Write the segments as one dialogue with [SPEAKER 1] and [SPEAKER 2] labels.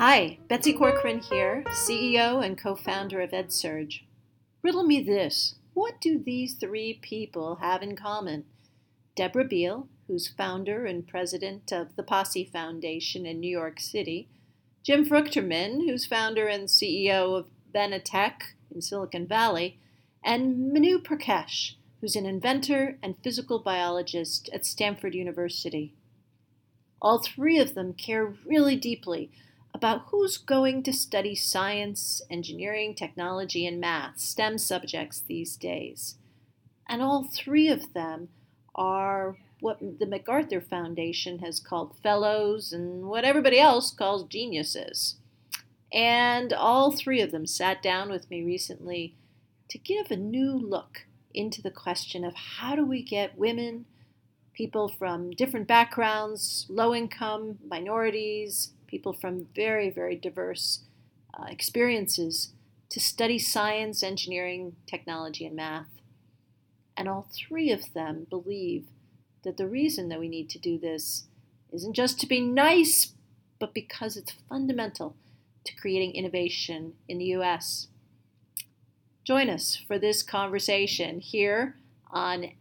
[SPEAKER 1] Hi, Betsy Corcoran here, CEO and co founder of EdSurge. Riddle me this what do these three people have in common? Deborah Bial, who's founder and president of the Posse Foundation in New York City, Jim Fruchterman, who's founder and CEO of Benetech in Silicon Valley, and Manu Prakash, who's an inventor and physical biologist at Stanford University. All three of them care really deeply about who's going to study science, engineering, technology, and math, STEM subjects these days. And all three of them are what the MacArthur Foundation has called fellows and what everybody else calls geniuses. And all three of them sat down with me recently to give a new look into the question of how do we get women, people from different backgrounds, low income, minorities, people from very, very diverse uh, experiences to study science, engineering, technology, and math. And all three of them believe that the reason that we need to do this isn't just to be nice, but because it's fundamental to creating innovation in the US. Join us for this conversation here on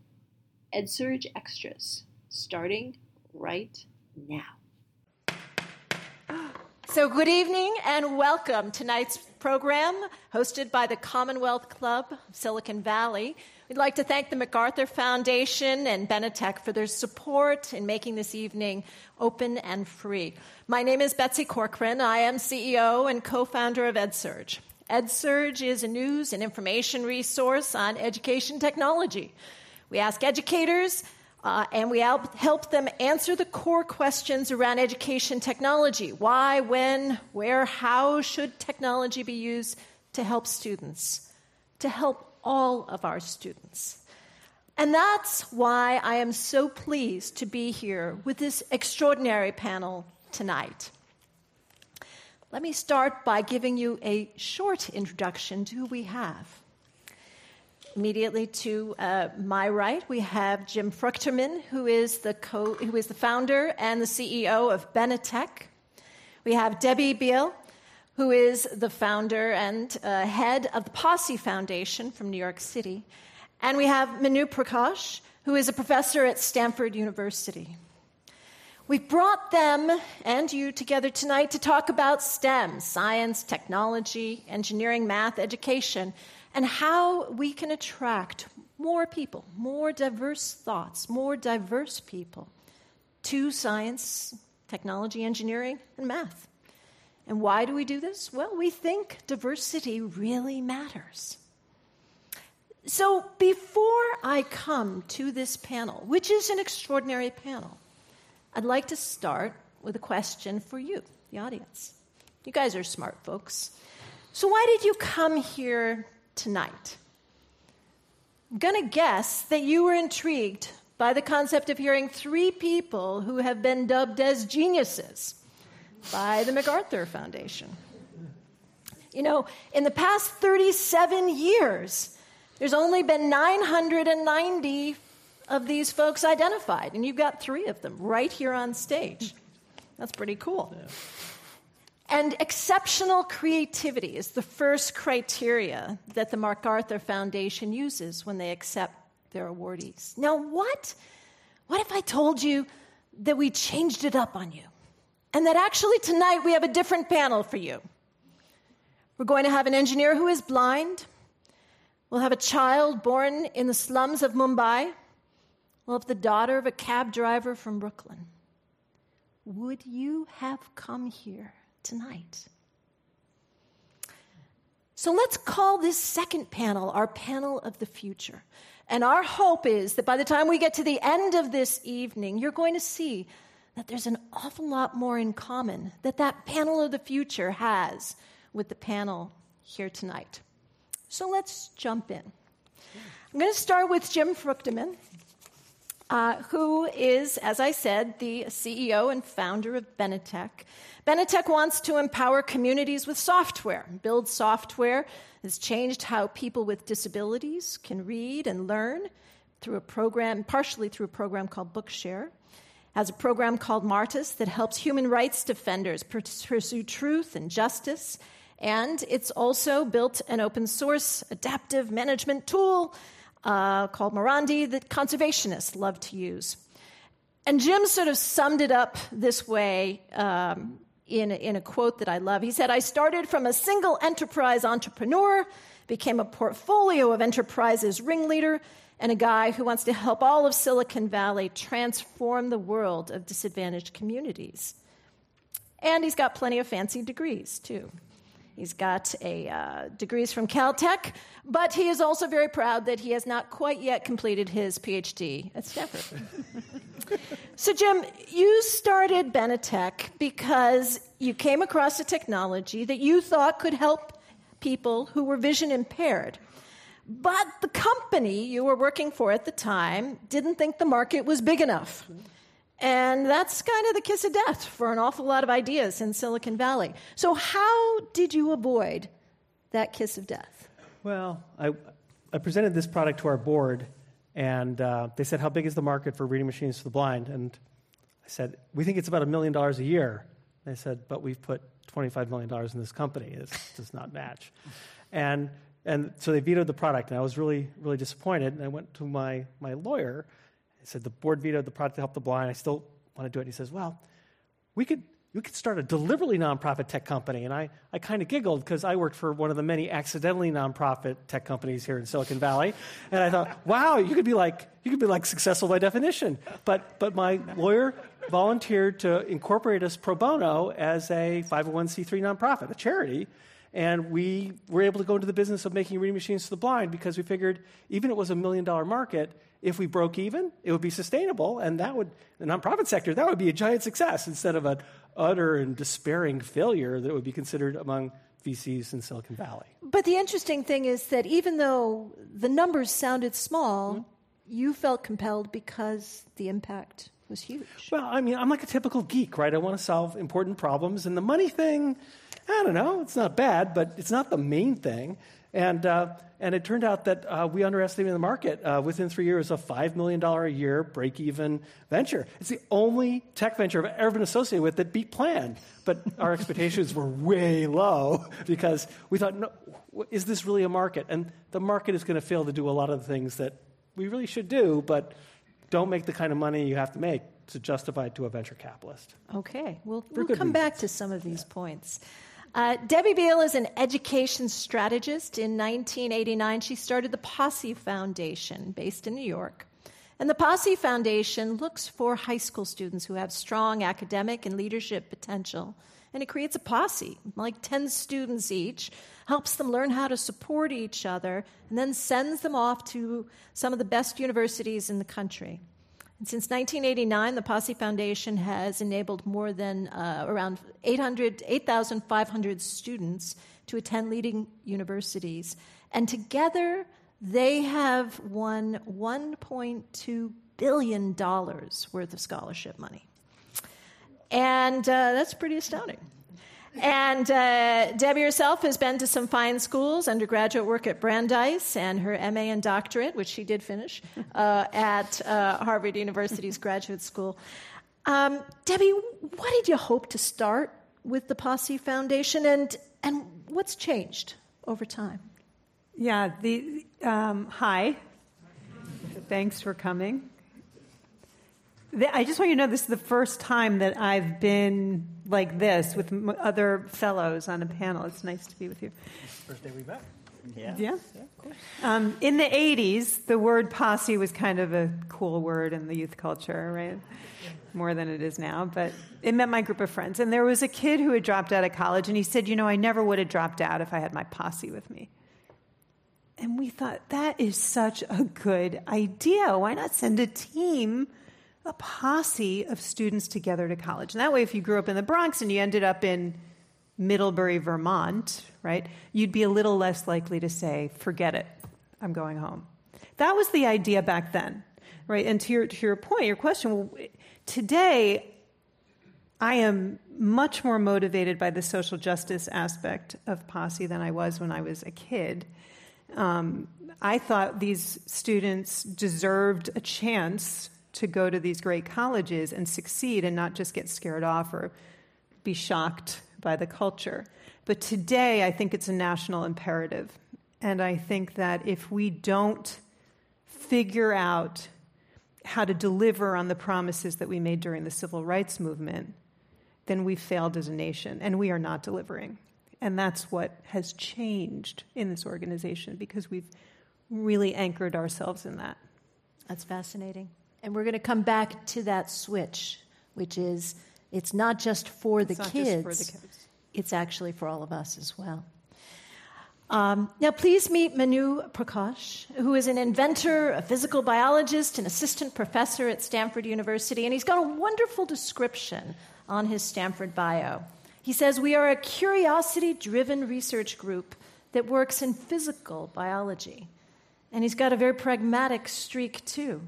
[SPEAKER 1] EdSurge Extras, starting right now.
[SPEAKER 2] So, good evening and welcome. To tonight's program, hosted by the Commonwealth Club of Silicon Valley. We'd like to thank the MacArthur Foundation and Benetech for their support in making this evening open and free. My name is Betsy Corcoran. I am CEO and co founder of EdSurge. EdSurge is a news and information resource on education technology. We ask educators, uh, and we help, help them answer the core questions around education technology. Why, when, where, how should technology be used to help students, to help all of our students? And that's why I am so pleased to be here with this extraordinary panel tonight. Let me start by giving you a short introduction to who we have. Immediately to uh, my right, we have Jim Fruchterman, who is, the co- who is the founder and the CEO of Benetech. We have Debbie Bial, who is the founder and uh, head of the Posse Foundation from New York City. And we have Manu Prakash, who is a professor at Stanford University. We've brought them and you together tonight to talk about STEM science, technology, engineering, math, education and how we can attract more people, more diverse thoughts, more diverse people to science, technology, engineering, and math. And why do we do this? Well, we think diversity really matters. So, before I come to this panel, which is an extraordinary panel, I'd like to start with a question for you, the audience. You guys are smart folks. So, why did you come here tonight. I'm going to guess that you were intrigued by the concept of hearing three people who have been dubbed as geniuses by the MacArthur Foundation. You know, in the past 37 years, there's only been 990 of these folks identified, and you've got three of them right here on stage. That's pretty cool. Yeah. And exceptional creativity is the first criteria that the MacArthur Foundation uses when they accept their awardees. Now, what? What if I told you that we changed it up on you? And that actually tonight we have a different panel for you. We're going to have an engineer who is blind. We'll have a child born in the slums of Mumbai. We'll have the daughter of a cab driver from Brooklyn. Would you have come here tonight. So let's call this second panel our panel of the future. And our hope is that by the time we get to the end of this evening, you're going to see that there's an awful lot more in common that that panel of the future has with the panel here tonight. So let's jump in. I'm going to start with Jim Fruchterman, uh, who is, as I said, the CEO and founder of Benetech. Benetech wants to empower communities with software, build software that's changed how people with disabilities can read and learn through a program, partially through a program called Bookshare. has a program called Martus that helps human rights defenders pursue truth and justice. And it's also built an open source adaptive management tool uh, called Miradi that conservationists love to use. And Jim sort of summed it up this way um, in, in a quote that I love. He said, I started from a single enterprise entrepreneur, became a portfolio of enterprises ringleader, and a guy who wants to help all of Silicon Valley transform the world of disadvantaged communities. And he's got plenty of fancy degrees, too. He's got a uh, degrees from Caltech, but he is also very proud that he has not quite yet completed his PhD at Stanford. so, Jim, you started Benetech because you came across a technology that you thought could help people who were vision impaired. But the company you were working for at the time didn't think the market was big enough. And that's kind of the kiss of death for an awful lot of ideas in Silicon Valley. So, how did you avoid that kiss of death?
[SPEAKER 3] Well, I, I presented this product to our board, and uh, they said, How big is the market for reading machines for the blind? And I said, We think it's about a million dollars a year. They said, But we've put $25 million in this company. This does not match. And, and so they vetoed the product, and I was really, really disappointed. And I went to my, my lawyer said the board vetoed the product to help the blind. I still want to do it. And he says, well, we could, we could start a deliberately nonprofit tech company. And I, I kind of giggled because I worked for one of the many accidentally nonprofit tech companies here in Silicon Valley. And I thought, wow, you could be like, you could be like successful by definition. But, but my lawyer volunteered to incorporate us pro bono as a 501c3 nonprofit, a charity. And we were able to go into the business of making reading machines to the blind because we figured even if it was a million dollar market, if we broke even, it would be sustainable, and that would, the nonprofit sector, that would be a giant success instead of an utter and despairing failure that would be considered among VCs in Silicon Valley.
[SPEAKER 2] But the interesting thing is that even though the numbers sounded small, mm-hmm. you felt compelled because the impact was huge.
[SPEAKER 3] Well, I mean, I'm like a typical geek, right? I want to solve important problems, and the money thing, I don't know, it's not bad, but it's not the main thing. And, uh, and it turned out that uh, we underestimated the market. Uh, within three years, a $5 million a year break even venture. It's the only tech venture I've ever been associated with that beat plan. But our expectations were way low because we thought, no, is this really a market? And the market is going to fail to do a lot of the things that we really should do, but don't make the kind of money you have to make to justify it to a venture capitalist.
[SPEAKER 2] Okay, we'll, we'll come reasons. back to some of these points. Uh, Debbie Bial is an education strategist. In 1989, she started the Posse Foundation, based in New York. And the Posse Foundation looks for high school students who have strong academic and leadership potential. And it creates a posse, like 10 students each, helps them learn how to support each other, and then sends them off to some of the best universities in the country. And since 1989, the Posse Foundation has enabled more than uh, around 8,500 students to attend leading universities. And together, they have won $1.2 billion worth of scholarship money. And uh, that's pretty astounding. And uh, Debbie herself has been to some fine schools, undergraduate work at Brandeis, and her MA and doctorate, which she did finish, uh, at uh, Harvard University's graduate school. Um, Debbie, what did you hope to start with the Posse Foundation, and, and what's changed over time?
[SPEAKER 4] Yeah, the, um, hi. Thanks for coming. I just want you to know this is the first time that I've been like this with other fellows on a panel. It's nice to be with you.
[SPEAKER 3] First day we met.
[SPEAKER 4] Yeah. Yeah. yeah um, in the 80s, the word posse was kind of a cool word in the youth culture, right? More than it is now. But it meant my group of friends. And there was a kid who had dropped out of college, and he said, You know, I never would have dropped out if I had my posse with me. And we thought, that is such a good idea. Why not send a team? A posse of students together to college. And that way, if you grew up in the Bronx and you ended up in Middlebury, Vermont, right, you'd be a little less likely to say, forget it, I'm going home. That was the idea back then, right? And to your, to your point, your question, well, today, I am much more motivated by the social justice aspect of Posse than I was when I was a kid. Um, I thought these students deserved a chance to go to these great colleges and succeed and not just get scared off or be shocked by the culture. But today, I think it's a national imperative. And I think that if we don't figure out how to deliver on the promises that we made during the civil rights movement, then we've failed as a nation, and we are not delivering. And that's what has changed in this organization because we've really anchored ourselves in that.
[SPEAKER 2] That's fascinating. And we're going to come back to that switch, which is it's not just for, the,
[SPEAKER 4] It's
[SPEAKER 2] kids,
[SPEAKER 4] just for the kids.
[SPEAKER 2] it's actually for all of us as well. Um, now, please meet Manu Prakash, who is an inventor, a physical biologist, an assistant professor at Stanford University, and he's got a wonderful description on his Stanford bio. He says, We are a curiosity driven research group that works in physical biology. And he's got a very pragmatic streak, too.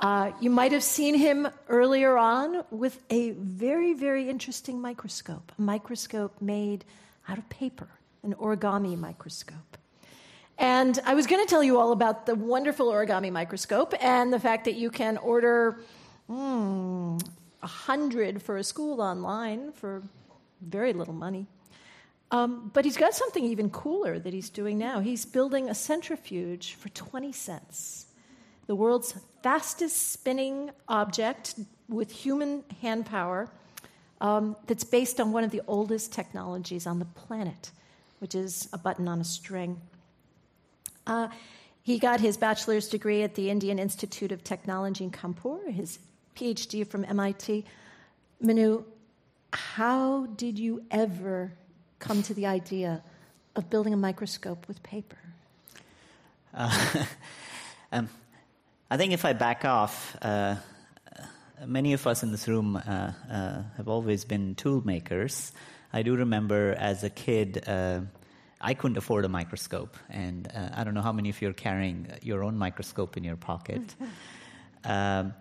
[SPEAKER 2] Uh, you might have seen him earlier on with a very, very interesting microscope, a microscope made out of paper, an origami microscope. And I was going to tell you all about the wonderful origami microscope and the fact that you can order mm, a hundred for a school online for very little money. Um, but he's got something even cooler that he's doing now. He's building a centrifuge for 20 cents, the world's fastest spinning object with human hand power um, that's based on one of the oldest technologies on the planet, which is a button on a string. Uh, he got his bachelor's degree at the Indian Institute of Technology in Kanpur, his PhD from MIT. Manu, how did you ever come to the idea of building a microscope with paper?
[SPEAKER 5] Uh, um, I think if I back off, uh, many of us in this room uh, uh have always been tool makers. I do remember as a kid, uh, I couldn't afford a microscope, and uh, I don't know how many of you are carrying your own microscope in your pocket. um,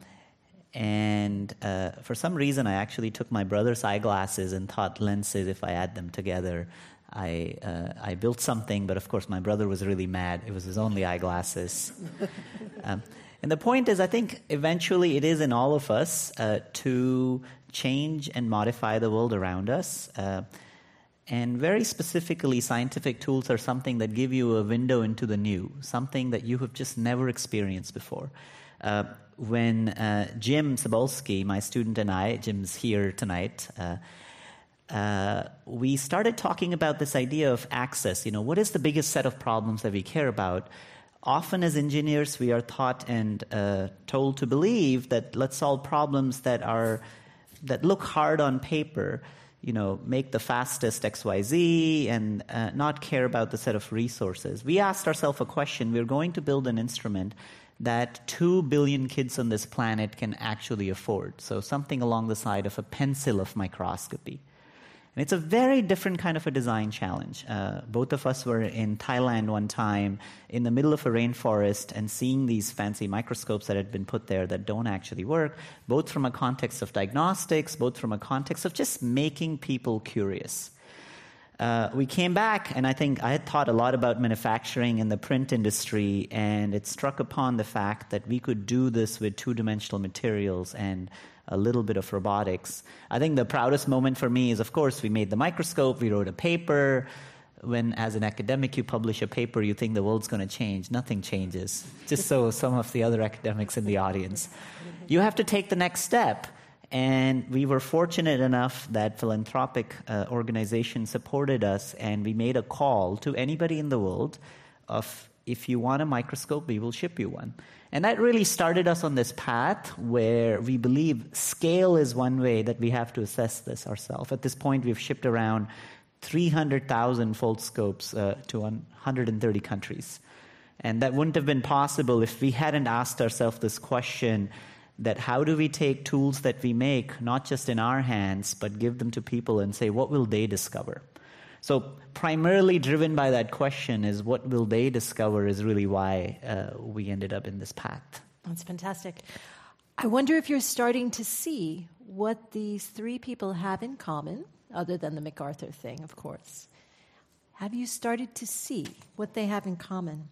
[SPEAKER 5] and uh, for some reason, I actually took my brother's eyeglasses and thought lenses, if I add them together, I, uh, I built something, but of course, my brother was really mad. It was his only eyeglasses. um, and the point is, I think eventually it is in all of us uh, to change and modify the world around us. Uh, and very specifically, scientific tools are something that give you a window into the new, something that you have just never experienced before. Uh, when uh, Jim Cybulski, my student, and I, Jim's here tonight, uh, uh, we started talking about this idea of access. You know, what is the biggest set of problems that we care about? Often, as engineers, we are taught and uh, told to believe that let's solve problems that are that look hard on paper. You know, make the fastest X, Y, Z, and uh, not care about the set of resources. We asked ourselves a question: We're going to build an instrument that 2 billion kids on this planet can actually afford. So, something along the side of a pencil of microscopy. And it's a very different kind of a design challenge. Uh, both of us were in Thailand one time in the middle of a rainforest and seeing these fancy microscopes that had been put there that don't actually work, both from a context of diagnostics, both from a context of just making people curious. Uh, we came back, and I think I had thought a lot about manufacturing in the print industry, and it struck upon the fact that we could do this with two dimensional materials and a little bit of robotics. I think the proudest moment for me is, of course, we made the microscope, we wrote a paper. When, as an academic, you publish a paper, you think the world's going to change. Nothing changes. Just so some of the other academics in the audience. You have to take the next step. And we were fortunate enough that philanthropic uh, organizations supported us, and we made a call to anybody in the world of if you want a microscope, we will ship you one. And that really started us on this path where we believe scale is one way that we have to assess this ourselves. At this point, we've shipped around 300,000 Foldscopes uh, to 130 countries. And that wouldn't have been possible if we hadn't asked ourselves this question that how do we take tools that we make, not just in our hands, but give them to people and say, what will they discover? So, primarily driven by that question is what will they discover, is really why uh, we ended up in this path.
[SPEAKER 2] That's fantastic. I wonder if you're starting to see what these three people have in common, other than the MacArthur thing, of course. Have you started to see what they have in common?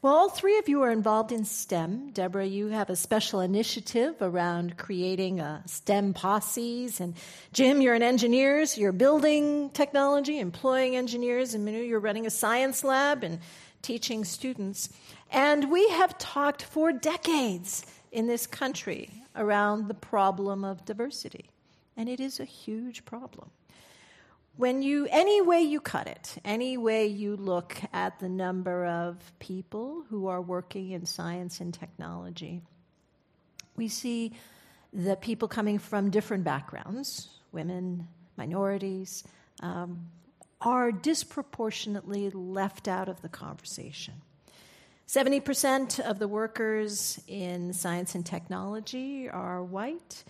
[SPEAKER 2] Well, all three of you are involved in STEM. Deborah, you have a special initiative around creating uh, STEM posses. And Jim, you're an engineer, so you're building technology, employing engineers. And Manu, you're running a science lab and teaching students. And we have talked for decades in this country around the problem of diversity. And it is a huge problem when you any way you cut it any way you look at the number of people who are working in science and technology we see the people coming from different backgrounds women minorities um, are disproportionately left out of the conversation. 70% of the workers in science and technology are white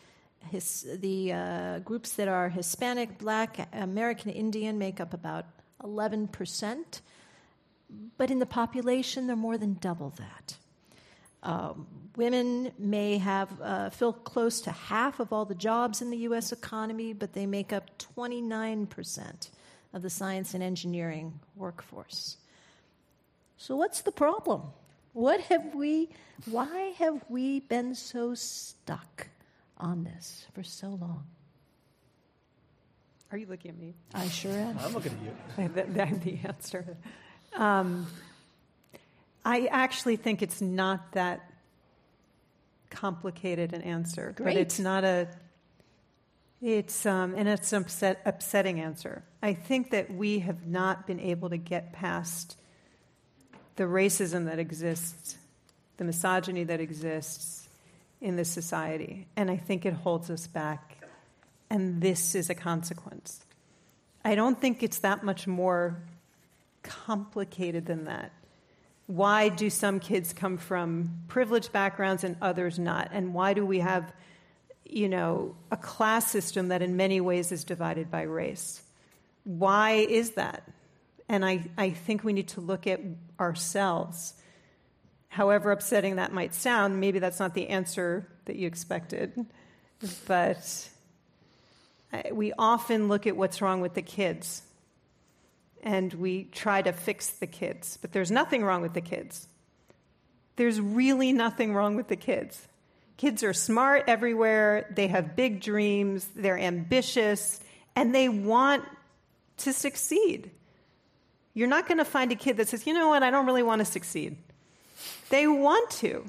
[SPEAKER 2] his, the uh, groups that are Hispanic, Black, American Indian make up about 11%, but in the population, they're more than double that. Um, women may have uh, fill close to half of all the jobs in the U.S. economy, but they make up 29% of the science and engineering workforce. So, what's the problem? What have we? Why have we been so stuck? On this for so long.
[SPEAKER 4] Are you looking at me?
[SPEAKER 2] I sure am.
[SPEAKER 3] I'm looking at
[SPEAKER 4] you. I'm the answer. Um, I actually think it's not that complicated an answer,
[SPEAKER 2] Great.
[SPEAKER 4] but it's not a. It's um, and it's an upset, upsetting answer. I think that we have not been able to get past the racism that exists, the misogyny that exists, in this society. And I think it holds us back. And this is a consequence. I don't think it's that much more complicated than that. Why do some kids come from privileged backgrounds and others not? And why do we have, you know, a class system that in many ways is divided by race? Why is that? And I, I think we need to look at ourselves however upsetting that might sound, maybe that's not the answer that you expected. But we often look at what's wrong with the kids and we try to fix the kids. But there's nothing wrong with the kids. There's really nothing wrong with the kids. Kids are smart everywhere, they have big dreams, they're ambitious, and they want to succeed. You're not going to find a kid that says, you know what, I don't really want to succeed. They want to,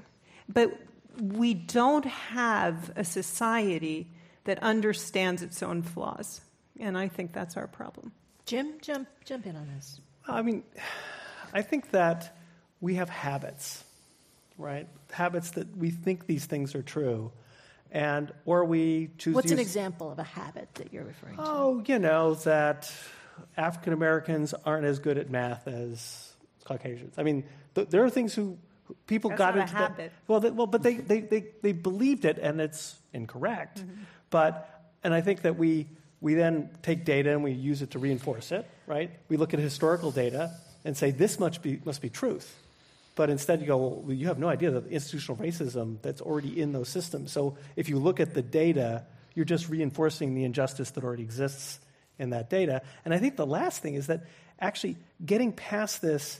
[SPEAKER 4] but we don't have a society that understands its own flaws. And I think that's our problem.
[SPEAKER 2] Jim, jump, jump in on this.
[SPEAKER 3] I mean, I think that we have habits, right? Habits that we think these things are true. And, or we choose
[SPEAKER 2] What's
[SPEAKER 3] an
[SPEAKER 2] use, example of a habit that you're referring
[SPEAKER 3] to? Oh, you know, that African Americans aren't as good at math as Caucasians. I mean, th- there are things who people
[SPEAKER 4] That's
[SPEAKER 3] got into.
[SPEAKER 4] That,
[SPEAKER 3] well, they, well, but they, they, they, they believed it, and it's incorrect. Mm-hmm. But and I think that we we then take data and we use it to reinforce it. Right? We look at historical data and say this much be, must be truth. But instead, you go, well, you have no idea the institutional racism that's already in those systems. So if you look at the data, you're just reinforcing the injustice that already exists in that data. And I think the last thing is that actually getting past this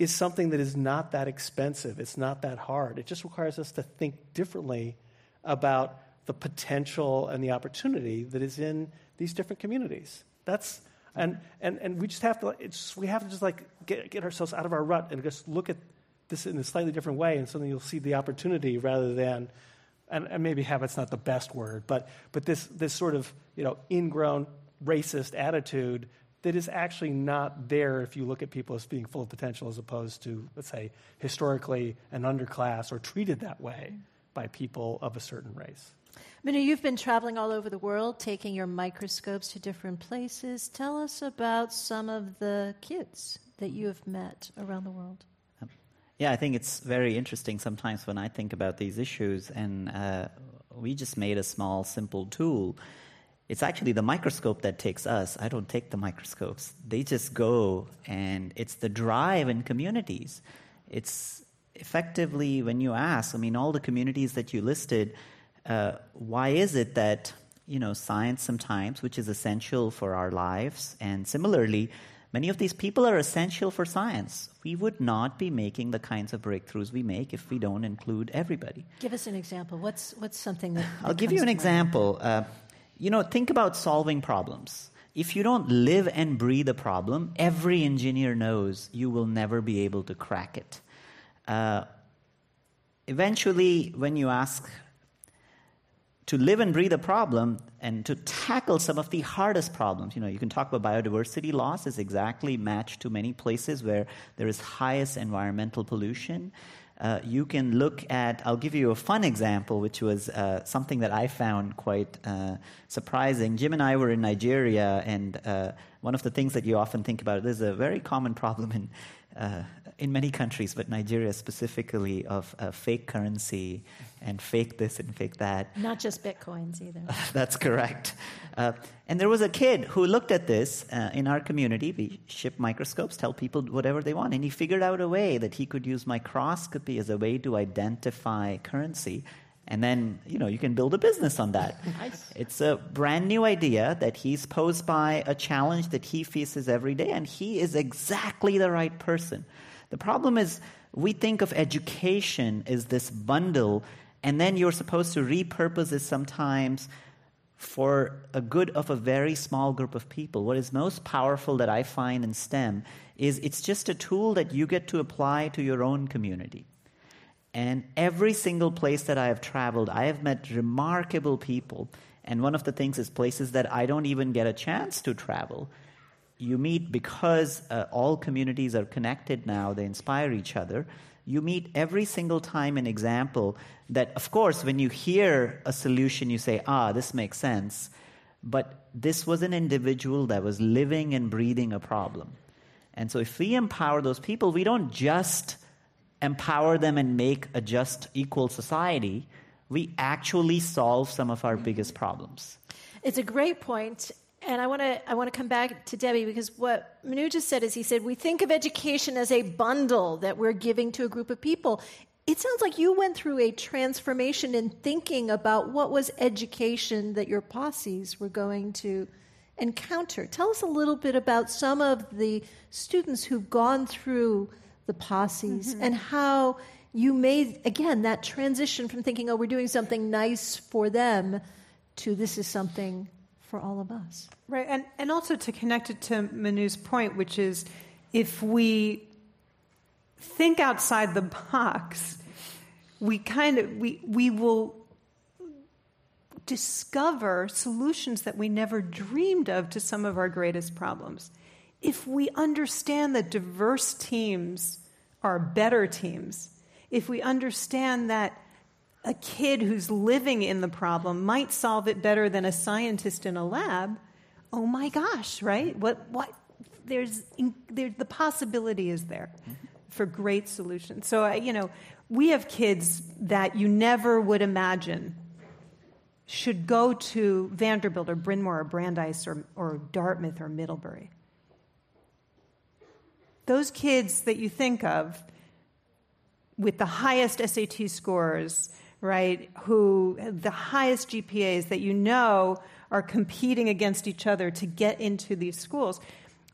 [SPEAKER 3] is something that is not that expensive. It's not that hard. It just requires us to think differently about the potential and the opportunity that is in these different communities. That's and and, and we just have to it's we have to just like get, get ourselves out of our rut and just look at this in a slightly different way and suddenly you'll see the opportunity rather than and, and maybe habit's not the best word, but but this this sort of, you know, ingrown racist attitude that is actually not there if you look at people as being full of potential as opposed to, let's say, historically an underclass or treated that way by people of a certain race.
[SPEAKER 2] Manu, you've been traveling all over the world, taking your microscopes to different places. Tell us about some of the kids that you have met around the world.
[SPEAKER 5] Yeah, I think it's very interesting sometimes when I think about these issues, and uh, we just made a small, simple tool it's actually the microscope that takes us. I don't take the microscopes. They just go, and it's the drive in communities. It's effectively when you ask, I mean, all the communities that you listed, uh, why is it that, you know, science sometimes, which is essential for our lives, and similarly, Many of these people are essential for science. We would not be making the kinds of breakthroughs we make if we don't include everybody.
[SPEAKER 2] Give us an example. What's, what's something that.
[SPEAKER 5] I'll give you an example. Uh, you know, think about solving problems. If you don't live and breathe a problem, every engineer knows you will never be able to crack it. Uh, eventually, when you ask to live and breathe a problem and to tackle some of the hardest problems. You know, you can talk about biodiversity loss is exactly matched to many places where there is highest environmental pollution. Uh, you can look at, I'll give you a fun example, which was uh, something that I found quite uh, surprising. Jim and I were in Nigeria, and uh, one of the things that you often think about, there's a very common problem in, uh, in many countries, but Nigeria specifically, of uh, fake currency and fake this and fake that.
[SPEAKER 2] Not just bitcoins either.
[SPEAKER 5] That's correct. Uh, and there was a kid who looked at this uh, in our community. We ship microscopes, tell people whatever they want, and he figured out a way that he could use microscopy as a way to identify currency and then you know you can build a business on that.
[SPEAKER 2] Nice.
[SPEAKER 5] it's a brand new idea that he's posed by a challenge that he faces every day and he is exactly the right person. The problem is we think of education as this bundle and then you're supposed to repurpose it sometimes for a good of a very small group of people. What is most powerful that i find in stem is it's just a tool that you get to apply to your own community and every single place that I have traveled, I have met remarkable people. And one of the things is places that I don't even get a chance to travel. You meet because uh, all communities are connected now, they inspire each other. You meet every single time an example that, of course, when you hear a solution, you say, ah, this makes sense. But this was an individual that was living and breathing a problem. And so if we empower those people, we don't just empower them and make a just, equal society, we actually solve some of our biggest problems.
[SPEAKER 2] It's a great point, and I want to I want to come back to Debbie because what Manu just said is he said we think of education as a bundle that we're giving to a group of people. It sounds like you went through a transformation in thinking about what was education that your posses were going to encounter. Tell us a little bit about some of the students who've gone through the posses, mm-hmm. and how you made, again, that transition from thinking, oh, we're doing something nice for them, to this is something for all of us.
[SPEAKER 4] Right, and, and also to connect it to Manu's point, which is if we think outside the box, we kind of we we will discover solutions that we never dreamed of to some of our greatest problems. If we understand that diverse teams are better teams. If we understand that a kid who's living in the problem might solve it better than a scientist in a lab, oh my gosh, right? What, what, there's, there, the possibility is there for great solutions. So, uh, you know, we have kids that you never would imagine should go to Vanderbilt or Bryn Mawr or Brandeis or, or Dartmouth or Middlebury those kids that you think of with the highest SAT scores, right, who the highest GPAs that you know are competing against each other to get into these schools,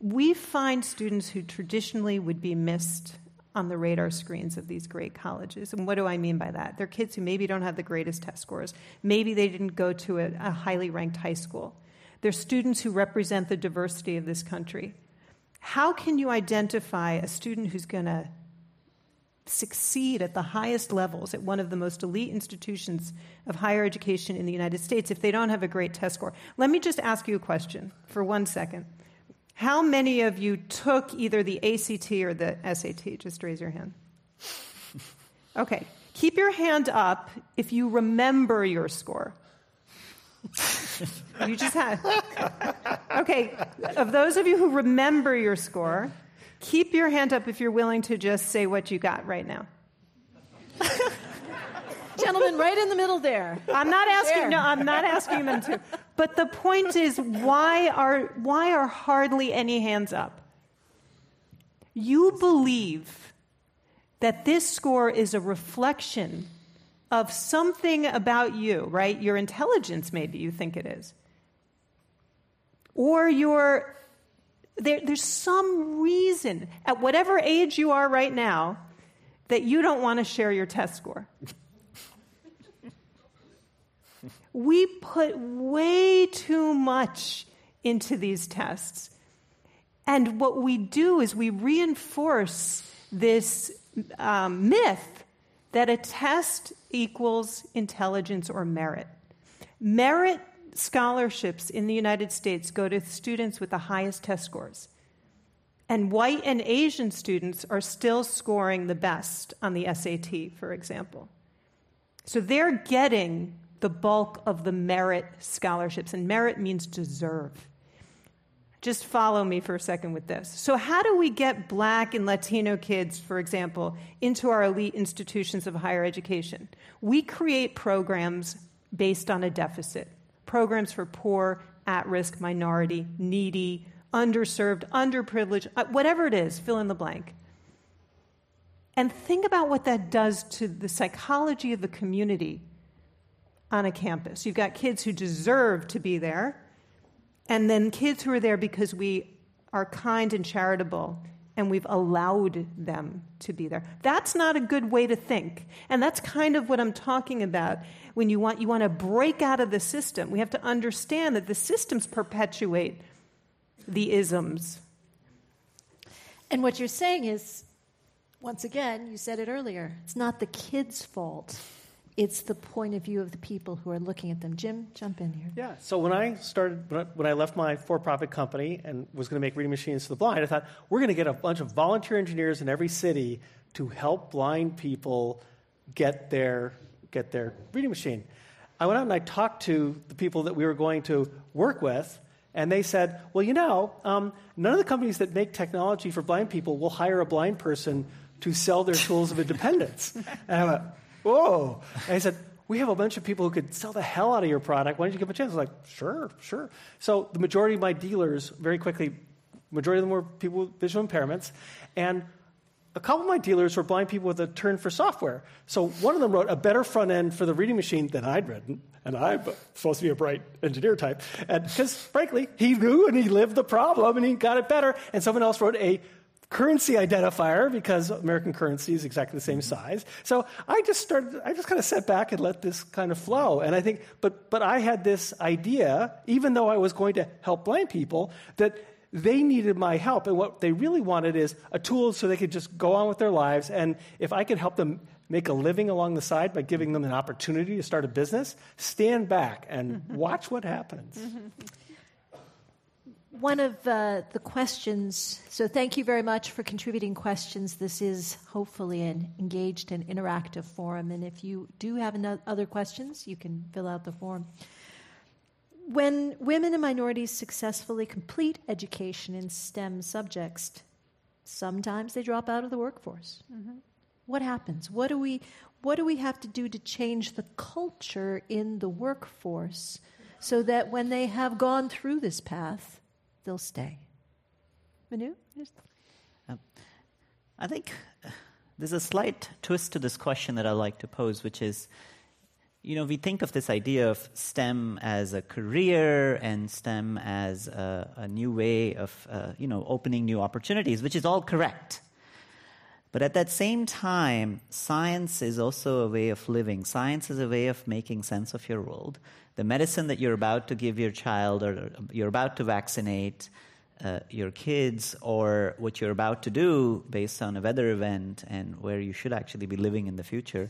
[SPEAKER 4] we find students who traditionally would be missed on the radar screens of these great colleges. And what do I mean by that? They're kids who maybe don't have the greatest test scores. Maybe they didn't go to a, a highly ranked high school. They're students who represent the diversity of this country. How can you identify a student who's going to succeed at the highest levels at one of the most elite institutions of higher education in the United States if they don't have a great test score? Let me just ask you a question for one second. How many of you took either the ACT or the SAT? Just raise your hand. Okay. Keep your hand up if you remember your score. you just had. Okay, of those of you who remember your score, keep your hand up if you're willing to just say what you got right now.
[SPEAKER 2] Gentlemen, right in the middle there.
[SPEAKER 4] I'm not asking. There. No, I'm not asking them to. But the point is, why are why are hardly any hands up? You believe that this score is a reflection of something about you, right? Your intelligence, maybe you think it is. Or your There, there's some reason, at whatever age you are right now, that you don't want to share your test score. we put way too much into these tests. And what we do is we reinforce this um, myth that a test equals intelligence or merit. Merit scholarships in the United States go to students with the highest test scores. And white and Asian students are still scoring the best on the SAT, for example. So they're getting the bulk of the merit scholarships, and merit means deserve. Just follow me for a second with this. So, how do we get black and Latino kids, for example, into our elite institutions of higher education? We create programs based on a deficit programs for poor, at risk, minority, needy, underserved, underprivileged, uh, whatever it is, fill in the blank. And think about what that does to the psychology of the community on a campus. You've got kids who deserve to be there, and then kids who are there because we are kind and charitable and we've allowed them to be there. That's not a good way to think. And that's kind of what I'm talking about when you want you want to break out of the system. We have to understand that the systems perpetuate the isms.
[SPEAKER 2] And what you're saying is once again, you said it earlier, it's not the kids' fault it's the point of view of the people who are looking at them. Jim, jump in here.
[SPEAKER 3] Yeah. So when I started, when I left my for-profit company and was going to make reading machines for the blind, I thought we're going to get a bunch of volunteer engineers in every city to help blind people get their get their reading machine. I went out and I talked to the people that we were going to work with, and they said, "Well, you know, um, none of the companies that make technology for blind people will hire a blind person to sell their tools of independence." and I went whoa. And said, we have a bunch of people who could sell the hell out of your product. Why don't you give them a chance? I was like, sure, sure. So the majority of my dealers, very quickly, majority of them were people with visual impairments. And a couple of my dealers were blind people with a turn for software. So one of them wrote a better front end for the reading machine than I'd written. And I'm supposed to be a bright engineer type. And because frankly, he knew and he lived the problem and he got it better. And someone else wrote a currency identifier because American currency is exactly the same mm-hmm. size. So I just started, I just kind of sat back and let this kind of flow. And I think, but, but I had this idea, even though I was going to help blind people, that they needed my help. And what they really wanted is a tool so they could just go on with their lives. And if I could help them make a living along the side by giving them an opportunity to start a business, stand back and mm-hmm. watch what happens. Mm-hmm.
[SPEAKER 2] One of uh, the questions, so thank you very much for contributing questions. This is hopefully an engaged and interactive forum, and if you do have other questions, you can fill out the form. When women and minorities successfully complete education in STEM subjects, sometimes they drop out of the workforce. Mm-hmm. What happens? What do we what do we have to do to change the culture in the workforce so that when they have gone through this path, they'll stay. Manu? Um,
[SPEAKER 5] I think there's a slight twist to this question that I like to pose, which is you know, we think of this idea of STEM as a career and STEM as a, a new way of, uh, you know, opening new opportunities, which is all correct. But at that same time, science is also a way of living. Science is a way of making sense of your world. The medicine that you're about to give your child, or you're about to vaccinate uh, your kids, or what you're about to do based on a weather event and where you should actually be living in the future,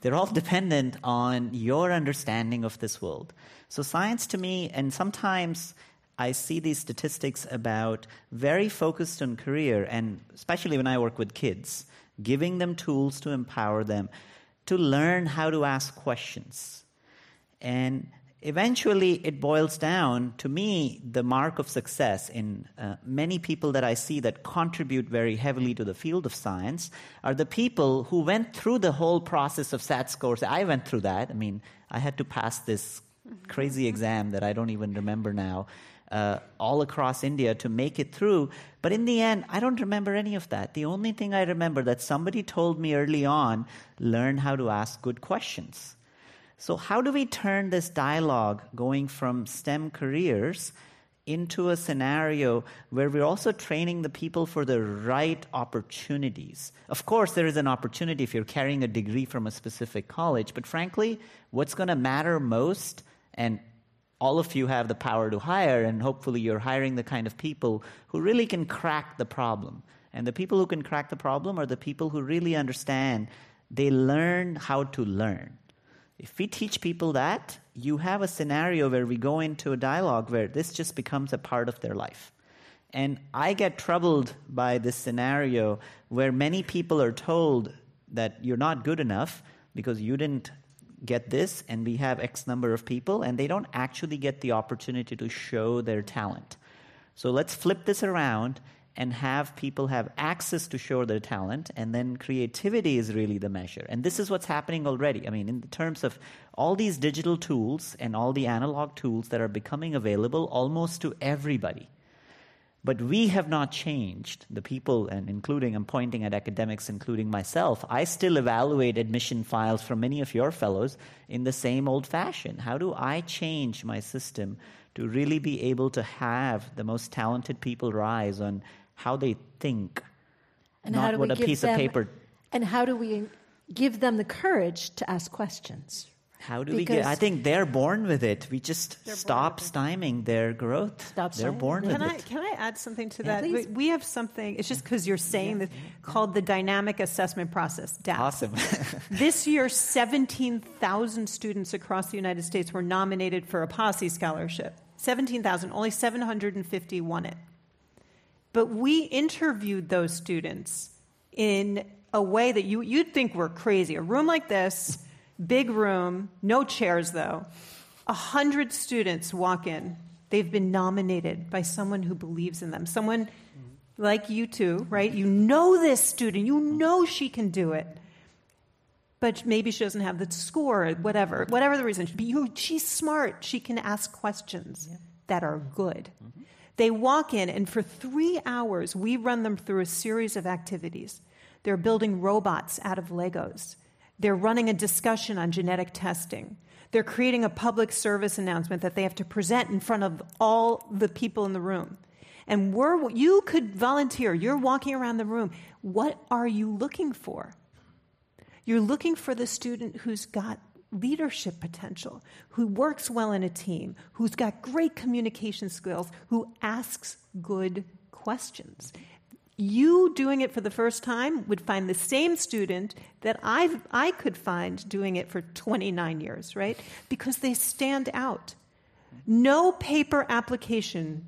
[SPEAKER 5] they're all dependent on your understanding of this world. So, science to me, and sometimes I see these statistics about very focused on career, and especially when I work with kids, giving them tools to empower them to learn how to ask questions. And eventually, it boils down to me the mark of success in uh, many people that I see that contribute very heavily to the field of science are the people who went through the whole process of SAT scores. I went through that. I mean, I had to pass this crazy exam that I don't even remember now uh, all across India to make it through. But in the end, I don't remember any of that. The only thing I remember that somebody told me early on learn how to ask good questions. So, how do we turn this dialogue going from STEM careers into a scenario where we're also training the people for the right opportunities. Of course, there is an opportunity if you're carrying a degree from a specific college, but frankly, what's going to matter most, and all of you have the power to hire, and hopefully you're hiring the kind of people who really can crack the problem. And the people who can crack the problem are the people who really understand they learn how to learn. If we teach people that, you have a scenario where we go into a dialogue where this just becomes a part of their life. And I get troubled by this scenario where many people are told that you're not good enough because you didn't get this, and we have X number of people, and they don't actually get the opportunity to show their talent. So let's flip this around and have people have access to show their talent, and then creativity is really the measure. And this is what's happening already. I mean, in terms of all these digital tools and all the analog tools that are becoming available almost to everybody. But we have not changed. The people, and including, I'm pointing at academics, including myself, I still evaluate admission files from many of your fellows in the same old fashion. How do I change my system to really be able to have the most talented people rise on how they think,
[SPEAKER 2] and
[SPEAKER 5] not what a piece
[SPEAKER 2] them,
[SPEAKER 5] of paper.
[SPEAKER 2] And how do we give them the courage to ask questions?
[SPEAKER 5] How do we get? I think they're born with it. We just stop styming their growth.
[SPEAKER 2] Stop
[SPEAKER 5] they're
[SPEAKER 2] styming.
[SPEAKER 5] born
[SPEAKER 4] Can
[SPEAKER 5] with
[SPEAKER 4] I,
[SPEAKER 5] it.
[SPEAKER 4] can I add something to
[SPEAKER 2] Yeah,
[SPEAKER 4] that? We,
[SPEAKER 2] please.
[SPEAKER 4] we have something, it's just because you're saying that, called the Dynamic Assessment Process, DAP.
[SPEAKER 5] Awesome.
[SPEAKER 4] This year, 17,000 students across the United States were nominated for a Posse Scholarship. 17,000, only 750 won it. But we interviewed those students in a way that you, you'd think were crazy. A room like this, big room, no chairs though. A hundred students walk in. They've been nominated by someone who believes in them. Someone like you two, right? You know this student. You know she can do it but maybe she doesn't have the score, whatever, whatever the reason. But you, she's smart. She can ask questions that are good. Mm-hmm. They walk in, and for three hours, we run them through a series of activities. They're building robots out of Legos. They're running a discussion on genetic testing. They're creating a public service announcement that they have to present in front of all the people in the room. And we're, you could volunteer. You're walking around the room. What are you looking for? You're looking for the student who's got leadership potential, who works well in a team, who's got great communication skills, who asks good questions. You doing it for the first time would find the same student that I've, I could find doing it for 29 years, right? Because they stand out. No paper application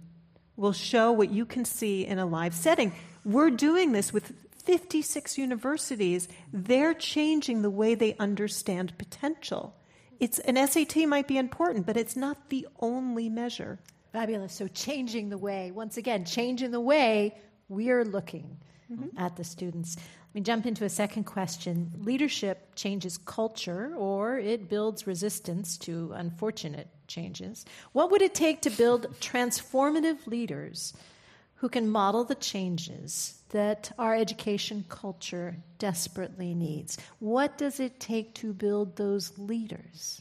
[SPEAKER 4] will show what you can see in a live setting. We're doing this with 56 universities. They're changing the way they understand potential. It's, an SAT might be important, but it's not the only measure.
[SPEAKER 2] Fabulous. So, changing the way, once again, changing the way we're looking
[SPEAKER 4] Mm-hmm.
[SPEAKER 2] at the students. Let me jump into a second question. Leadership changes culture or it builds resistance to unfortunate changes. What would it take to build transformative leaders who can model the changes that our education culture desperately needs? What does it take to build those leaders?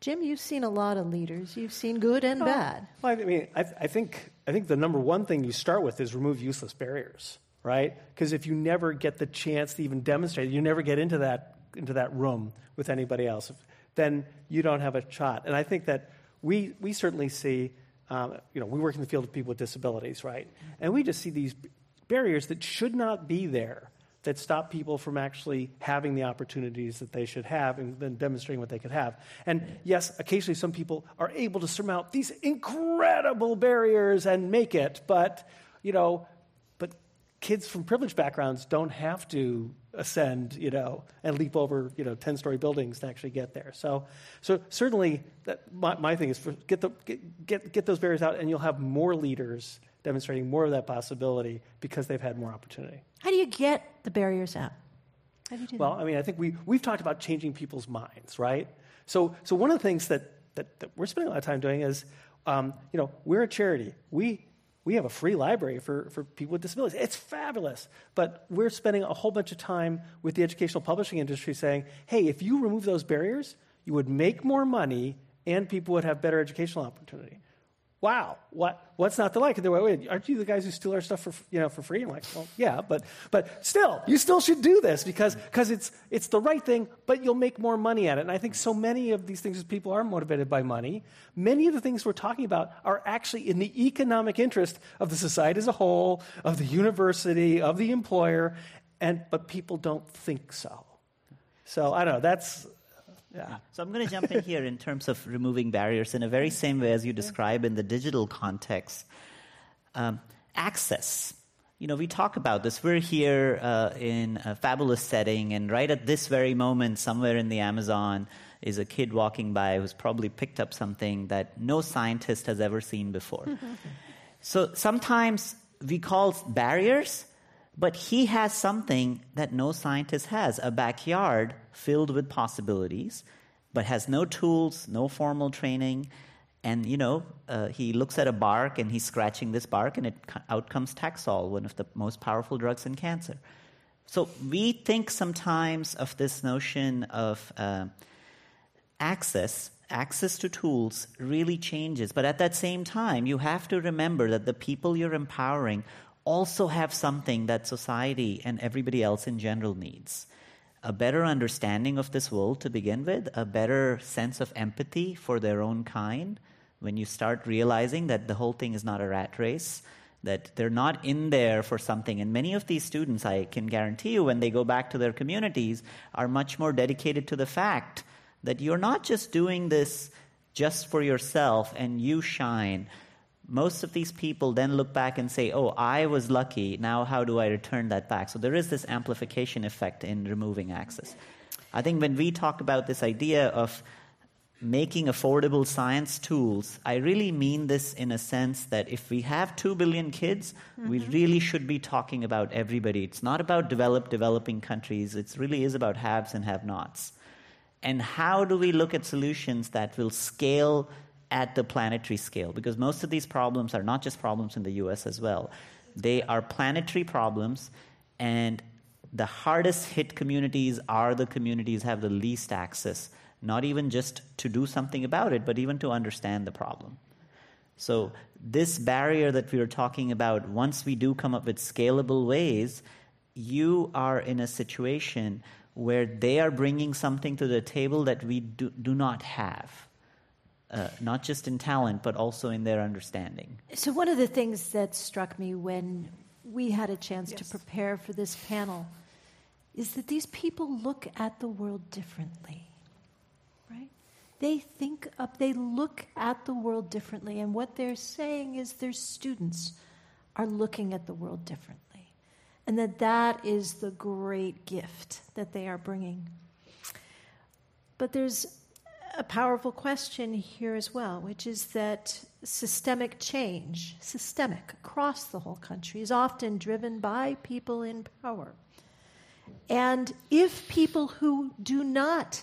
[SPEAKER 2] Jim, you've seen a lot of leaders. You've seen good and bad.
[SPEAKER 3] Well, I mean, I, I, think, I think the number one thing you start with is remove useless barriers, right? Because if you never get the chance to even demonstrate, you never get into that, into that room with anybody else, then you don't have a shot. And I think that we, we certainly see, um, you know, we work in the field of people with disabilities, right? And we just see these barriers that should not be there that stop people from actually having the opportunities that they should have and then demonstrating what they could have. And yes, occasionally some people are able to surmount these incredible barriers and make it, but you know, but kids from privileged backgrounds don't have to ascend, you know, and leap over, you know, 10-story buildings to actually get there. So, so certainly, that, my, my thing is for, get, the, get, get, get those barriers out, and you'll have more leaders demonstrating more of that possibility because they've had more opportunity.
[SPEAKER 2] How do you get the barriers out? How do you do
[SPEAKER 3] Well, I mean, I think we, we've talked about changing people's minds, right? So, so one of the things that, that, that we're spending a lot of time doing is, um, you know, we're a charity. We, we have a free library for, for people with disabilities. It's fabulous. But we're spending a whole bunch of time with the educational publishing industry saying, hey, if you remove those barriers, you would make more money and people would have better educational opportunity. Wow, what, what's not to like? And they're like, wait, aren't you the guys who steal our stuff for, you know, for free? I'm like, well, yeah, but, but still, you still should do this because because it's, it's the right thing, but you'll make more money at it. And I think so many of these things, as people are motivated by money. Many of the things we're talking about are actually in the economic interest of the society as a whole, of the university, of the employer, and, but people don't think so. So I don't know, that's, yeah.
[SPEAKER 5] So I'm going to jump in here in terms of removing barriers in a very same way as you describe in the digital context. Um, access. You know, we talk about this. We're here uh, in a fabulous setting, and right at this very moment, somewhere in the Amazon, is a kid walking by who's probably picked up something that no scientist has ever seen before. so sometimes we call barriers, but he has something that no scientist has a backyard filled with possibilities, but has no tools, no formal training. And, you know, uh, he looks at a bark and he's scratching this bark, and it, out comes Taxol, one of the most powerful drugs in cancer. So we think sometimes of this notion of uh, access, access to tools really changes. But at that same time, you have to remember that the people you're empowering also have something that society and everybody else in general needs a better understanding of this world to begin with, a better sense of empathy for their own kind. When you start realizing that the whole thing is not a rat race, that they're not in there for something. And many of these students, I can guarantee you, when they go back to their communities, are much more dedicated to the fact that you're not just doing this just for yourself and you shine, most of these people then look back and say, Oh, I was lucky. Now, how do I return that back? So, there is this amplification effect in removing access. I think when we talk about this idea of making affordable science tools, I really mean this in a sense that if we have 2 billion kids, mm-hmm. we really should be talking about everybody. It's not about developed, developing countries, it really is about haves and have nots. And how do we look at solutions that will scale at the planetary scale because most of these problems are not just problems in the US as well. They are planetary problems, and the hardest hit communities are the communities have the least access, not even just to do something about it, but even to understand the problem. So, this barrier that we were talking about, once we do come up with scalable ways, you are in a situation where they are bringing something to the table that we do, do not have uh, not just in talent, but also in their understanding.
[SPEAKER 2] So, one of the things that struck me when we had a chance yes. to prepare for this panel is that these people look at the world differently, right? They think up, they look at the world differently, and what they're saying is their students are looking at the world differently, and that that is the great gift that they are bringing. But there's a powerful question here as well, which is that systemic change, systemic across the whole country, is often driven by people in power. And if people who do not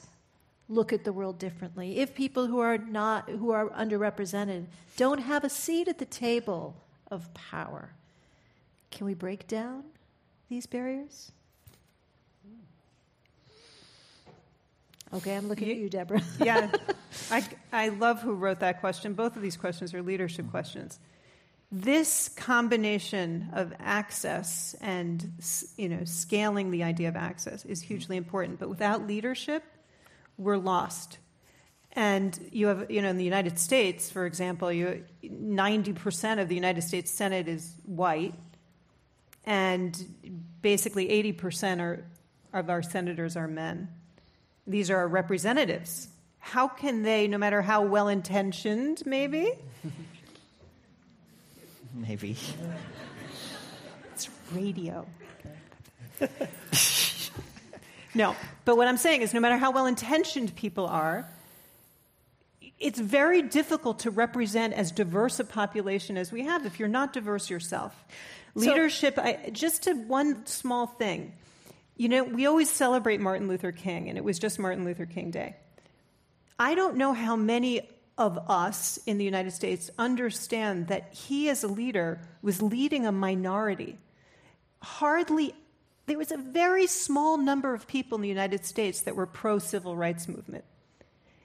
[SPEAKER 2] look at the world differently, if people who are not who are underrepresented don't have a seat at the table of power, can we break down these barriers? Okay, I'm looking you, at you, Deborah.
[SPEAKER 4] yeah, I, I love who wrote that question. Both of these questions are leadership questions. This combination of access and you know scaling the idea of access is hugely important. But without leadership, we're lost. And you have, you know, in the United States, for example, you 90% of the United States Senate is white, and basically 80% are, of our senators are men. These are our representatives. How can they, no matter how well intentioned, maybe?
[SPEAKER 5] maybe.
[SPEAKER 4] It's radio. no, but what I'm saying is no matter how well intentioned people are, it's very difficult to represent as diverse a population as we have if you're not diverse yourself. Leadership, so, I, just to one small thing. You know, we always celebrate Martin Luther King, and it was just Martin Luther King Day. I don't know how many of us in the United States understand that he, as a leader, was leading a minority. Hardly, there was a very small number of people in the United States that were pro civil rights movement.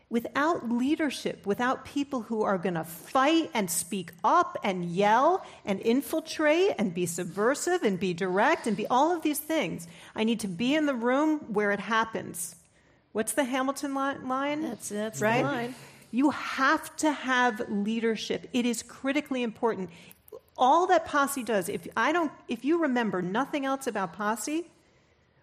[SPEAKER 4] Without leadership, without people who are going to fight and speak up and yell and infiltrate and be subversive and be direct and be all of these things, I need to be in the room where it happens. What's the Hamilton line?
[SPEAKER 2] That's, that's
[SPEAKER 4] right?
[SPEAKER 2] the line.
[SPEAKER 4] You have to have leadership. It is critically important. All that Posse does, if I don't if you remember nothing else about Posse,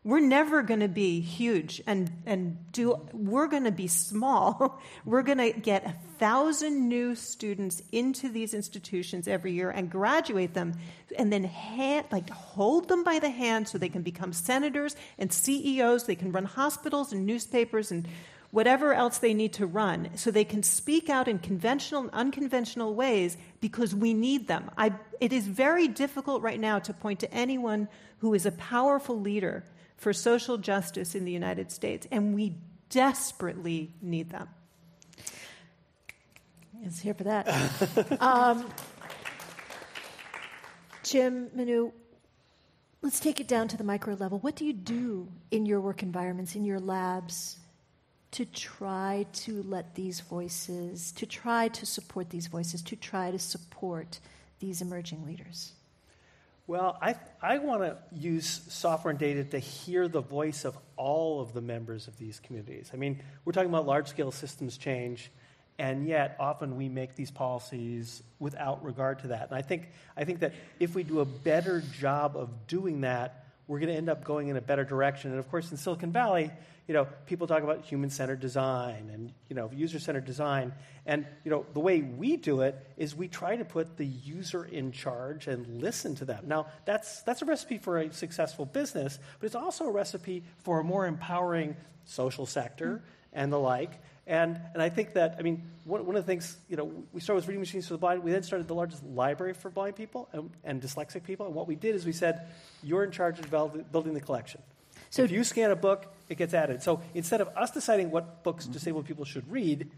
[SPEAKER 4] we're never going to be huge and, and do, we're going to be small. we're going to get a thousand new students into these institutions every year and graduate them and then hand, like hold them by the hand so they can become senators and CEOs. They can run hospitals and newspapers and whatever else they need to run so they can speak out in conventional and unconventional ways because we need them. I, it is very difficult right now to point to anyone who is a powerful leader for social justice in the United States, and we desperately need them.
[SPEAKER 2] Is here for that. um, Jim, Manu, let's take it down to the micro level. What do you do in your work environments, in your labs, to try to let these voices, to try to support these voices, to try to support these emerging leaders?
[SPEAKER 3] Well, I, I want to use software and data to hear the voice of all of the members of these communities. I mean, we're talking about large scale systems change, and yet often we make these policies without regard to that. And I think, I think that if we do a better job of doing that, we're going to end up going in a better direction. And of course, in Silicon Valley, you know, people talk about human-centered design and you know, user-centered design, and you know, the way we do it is we try to put the user in charge and listen to them. Now, that's that's a recipe for a successful business, but it's also a recipe for a more empowering social sector and the like. And, and I think that, I mean, one, one of the things, you know, we started with reading machines for the blind. We then started the largest library for blind people and, and dyslexic people. And what we did is we said, you're in charge of building the collection. So if you scan a book, it gets added. So instead of us deciding what books disabled people should read,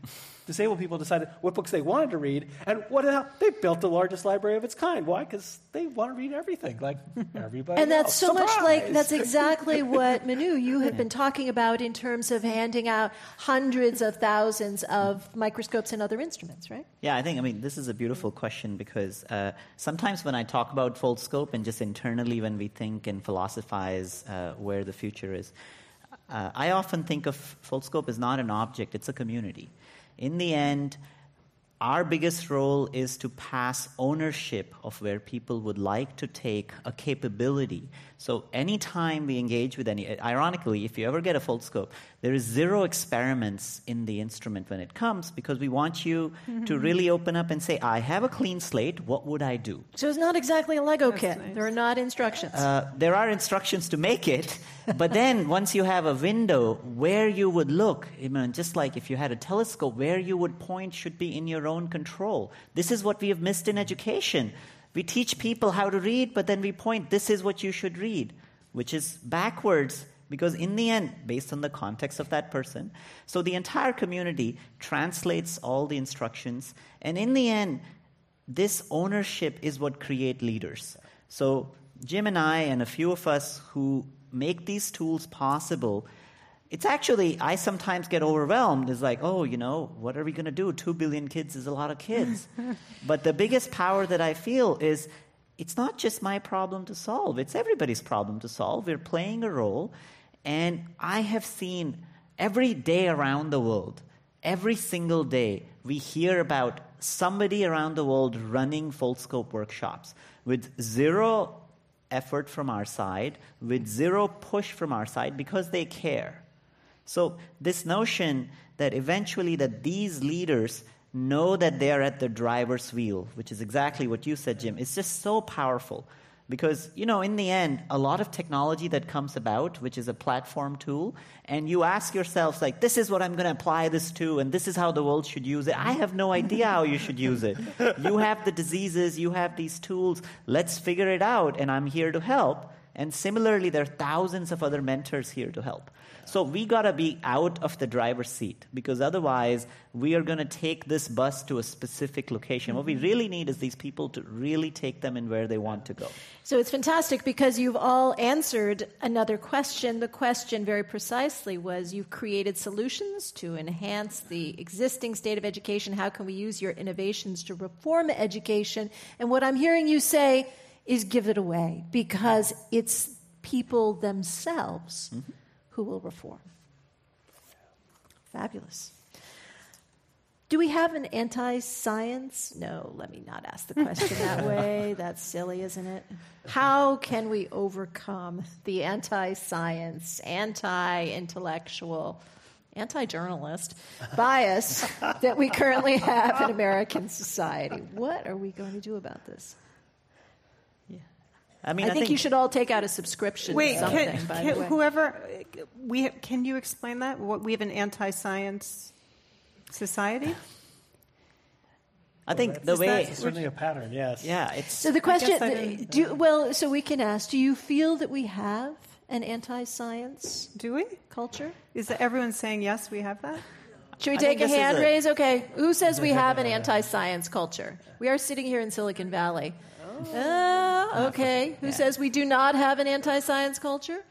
[SPEAKER 3] disabled people decided what books they wanted to read, and what the hell? They built the largest library of its kind. Why? Because they want to read everything, like everybody.
[SPEAKER 2] and that's
[SPEAKER 3] else.
[SPEAKER 2] so
[SPEAKER 3] Surprise!
[SPEAKER 2] much like that's exactly what Manu you have been talking about in terms of handing out hundreds of thousands of microscopes and other instruments, right?
[SPEAKER 5] Yeah, I think I mean this is a beautiful question because uh, sometimes when I talk about Foldscope and just internally when we think and philosophize uh, where the future is. Uh, I often think of Foldscope as not an object, it's a community. In the end, our biggest role is to pass ownership of where people would like to take a capability. So anytime we engage with any, ironically, if you ever get a Foldscope, there is zero experiments in the instrument when it comes because we want you to really open up and say, I have a clean slate, what would I do?
[SPEAKER 2] So it's not exactly a Lego
[SPEAKER 4] That's
[SPEAKER 2] kit.
[SPEAKER 4] nice.
[SPEAKER 2] There are not instructions.
[SPEAKER 5] Uh, there are instructions to make it, but then once you have a window where you would look, I mean, just like if you had a telescope, where you would point should be in your own control. This is what we have missed in education. We teach people how to read, but then we point, this is what you should read, which is backwards because in the end, based on the context of that person, so the entire community translates all the instructions, and in the end, this ownership is what create leaders. So Jim and I and a few of us who make these tools possible, it's actually I sometimes get overwhelmed. It's like, oh, you know, what are we going to do? Two billion kids is a lot of kids. but the biggest power that I feel is it's not just my problem to solve. It's everybody's problem to solve. We're playing a role, and I have seen every day around the world, every single day, we hear about somebody around the world running Foldscope workshops with zero effort from our side, with zero push from our side because they care. So this notion that eventually that these leaders know that they are at the driver's wheel, which is exactly what you said, Jim, is just so powerful. Because, you know, in the end, a lot of technology that comes about, which is a platform tool, and you ask yourselves, like, this is what I'm going to apply this to, and this is how the world should use it. I have no idea how you should use it. You have the diseases, you have these tools, let's figure it out, and I'm here to help. And similarly, there are thousands of other mentors here to help. So we got to be out of the driver's seat because otherwise we are going to take this bus to a specific location. Mm-hmm. What we really need is these people to really take them in where they want to go.
[SPEAKER 2] So it's fantastic because you've all answered another question. The question very precisely was you've created solutions to enhance the existing state of education. How can we use your innovations to reform education? And what I'm hearing you say is give it away because it's people themselves. Mm-hmm who will reform. Fabulous. Do we have an anti science? No, let me not ask the question that way. That's silly, isn't it? How can we overcome the anti science, anti intellectual, anti journalist bias that we currently have in American society? What are we going to do about this?
[SPEAKER 5] I mean,
[SPEAKER 2] I,
[SPEAKER 5] I
[SPEAKER 2] think,
[SPEAKER 5] think,
[SPEAKER 2] you should all take out a subscription.
[SPEAKER 4] Wait,
[SPEAKER 2] can,
[SPEAKER 4] can whoever we can you explain that? What we have an anti-science society?
[SPEAKER 5] I think well, the way
[SPEAKER 3] it's certainly a pattern. Yes.
[SPEAKER 5] Yeah. It's,
[SPEAKER 2] so the question, do you, well, so we can ask: Do you feel that we have an anti-science?
[SPEAKER 4] Do we
[SPEAKER 2] culture?
[SPEAKER 4] Is that everyone saying yes? We have that.
[SPEAKER 2] Should we take a hand a... raise? Okay. Who says we have an anti-science culture? We are sitting here in Silicon Valley. Uh, okay. Who says we do not have an anti science culture?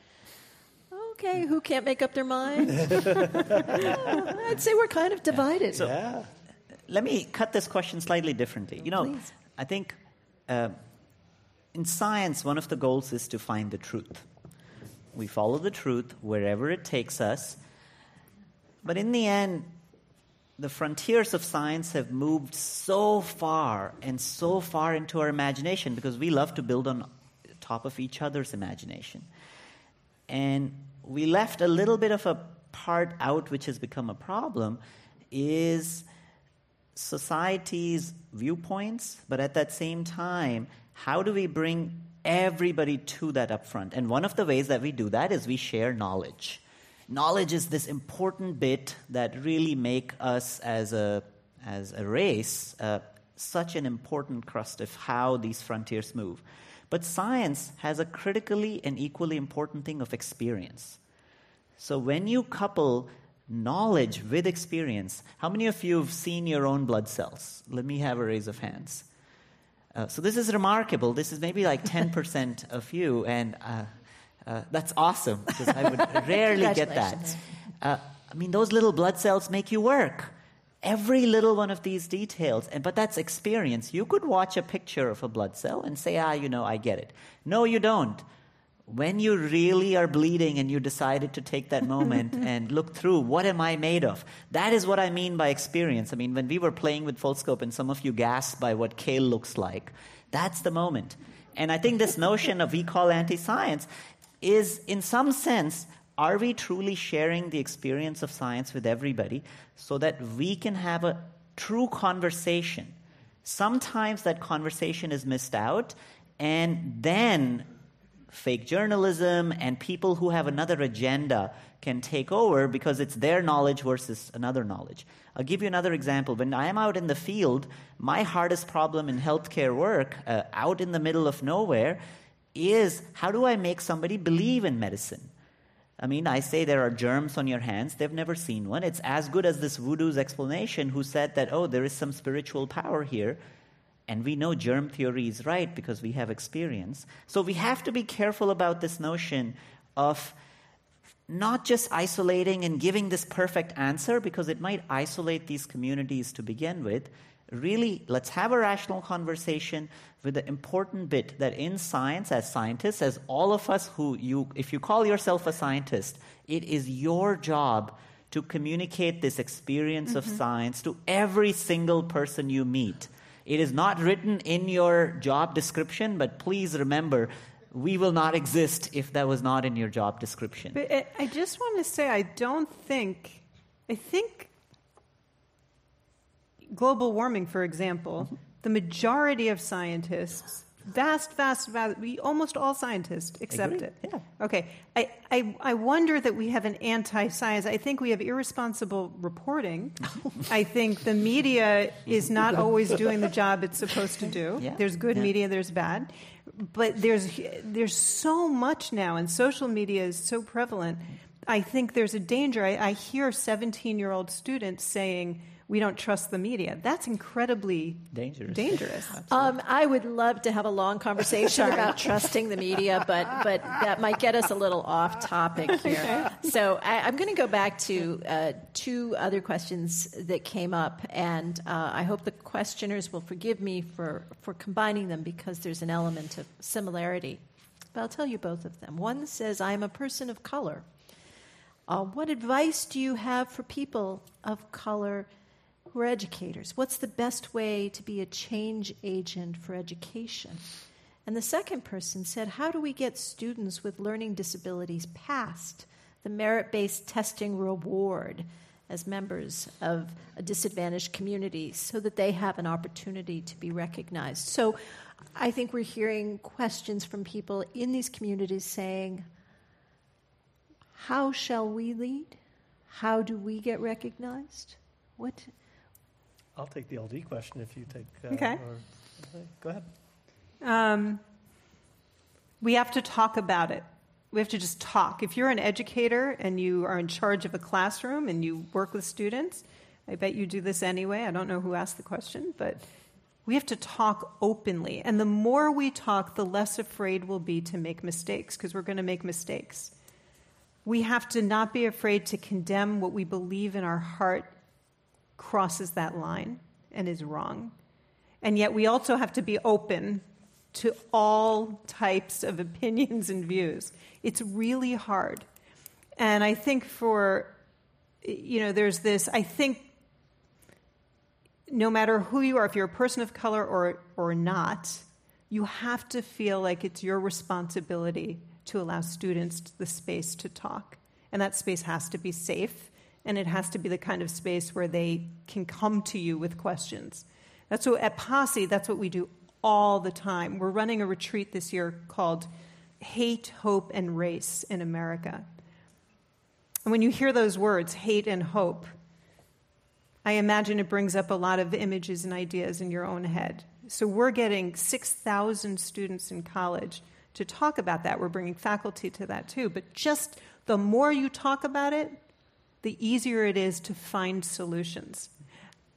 [SPEAKER 2] Okay. Who can't make up their mind? I'd say we're kind of divided.
[SPEAKER 5] So, yeah. Let me cut this question slightly differently. You know,
[SPEAKER 2] Please.
[SPEAKER 5] I think uh, in science, one of the goals is to find the truth. We follow the truth wherever it takes us. But in the end, the frontiers of science have moved so far and so far into our imagination because we love to build on top of each other's imagination. And we left a little bit of a part out which has become a problem is society's viewpoints, but at that same time, how do we bring everybody to that upfront? And one of the ways that we do that is we share knowledge knowledge is this important bit that really make us as a, as a race uh, such an important crust of how these frontiers move. But science has a critically and equally important thing of experience. So when you couple knowledge with experience, how many of you have seen your own blood cells? Let me have a raise of hands. Uh, so this is remarkable. This is maybe like 10% of you, and uh, uh, that's awesome because I would rarely get that. Uh, I mean, those little blood cells make you work. Every little one of these details, and but that's experience. You could watch a picture of a blood cell and say, ah, you know, I get it. No, you don't. When you really are bleeding and you decided to take that moment and look through, what am I made of? That is what I mean by experience. I mean, when we were playing with Foldscope and some of you gasped by what kale looks like, that's the moment. And I think this notion of we call anti science is, in some sense, are we truly sharing the experience of science with everybody so that we can have a true conversation? Sometimes that conversation is missed out, and then fake journalism and people who have another agenda can take over because it's their knowledge versus another knowledge. I'll give you another example. When I am out in the field, my hardest problem in healthcare work, uh, out in the middle of nowhere, is how do I make somebody believe in medicine? I mean, I say there are germs on your hands. They've never seen one. It's as good as this voodoo's explanation who said that, oh, there is some spiritual power here. And we know germ theory is right because we have experience. So we have to be careful about this notion of not just isolating and giving this perfect answer because it might isolate these communities to begin with, really let's have a rational conversation with the important bit that in science as scientists as all of us who you if you call yourself a scientist it is your job to communicate this experience mm-hmm. of science to every single person you meet it is not written in your job description but please remember we will not exist if that was not in your job description
[SPEAKER 4] but i just want to say i don't think i think global warming, for example, mm-hmm. The majority of scientists vast, vast, vast. We almost all scientists accept it.
[SPEAKER 5] Yeah.
[SPEAKER 4] Okay. I, I, I wonder that we have an anti-science. I think we have irresponsible reporting. I think the media is not always doing the job it's supposed to do.
[SPEAKER 5] Yeah.
[SPEAKER 4] There's good
[SPEAKER 5] Yeah.
[SPEAKER 4] media, there's bad. But there's there's so much now, and social media is so prevalent. I think there's a danger. I, I hear 17 year old students saying, we don't trust the media. That's incredibly
[SPEAKER 5] Dangerous.
[SPEAKER 4] dangerous.
[SPEAKER 2] Um, I would love to have a long conversation about trusting the media, but but that might get us a little off topic here. So I, I'm going to go back to uh, two other questions that came up, and uh, I hope the questioners will forgive me for for combining them because there's an element of similarity. But I'll tell you both of them. One says, "I am a person of color." Uh, what advice do you have for people of color who are educators? What's the best way to be a change agent for education? And the second person said, How do we get students with learning disabilities past the merit based testing reward as members of a disadvantaged community so that they have an opportunity to be recognized? So I think we're hearing questions from people in these communities saying, how shall we lead? How do we get recognized? What?
[SPEAKER 3] I'll take the LD question if you take. Uh,
[SPEAKER 4] Okay.
[SPEAKER 3] Or, go ahead.
[SPEAKER 4] Um, we have to talk about it. We have to just talk. If you're an educator and you are in charge of a classroom and you work with students, I bet you do this anyway. I don't know who asked the question, but we have to talk openly. And the more we talk, the less afraid we'll be to make mistakes because we're going to make mistakes. We have to not be afraid to condemn what we believe in our heart crosses that line and is wrong. And yet we also have to be open to all types of opinions and views. It's really hard. And I think for, you know, there's this, I think no matter who you are, if you're a person of color or, or not, you have to feel like it's your responsibility to allow students the space to talk. And that space has to be safe, and it has to be the kind of space where they can come to you with questions. That's what at Posse, that's what we do all the time. We're running a retreat this year called Hate, Hope, and Race in America. And when you hear those words, hate and hope, I imagine it brings up a lot of images and ideas in your own head. So we're getting 6,000 students in college to talk about that. We're bringing faculty to that too. But just the more you talk about it, the easier it is to find solutions.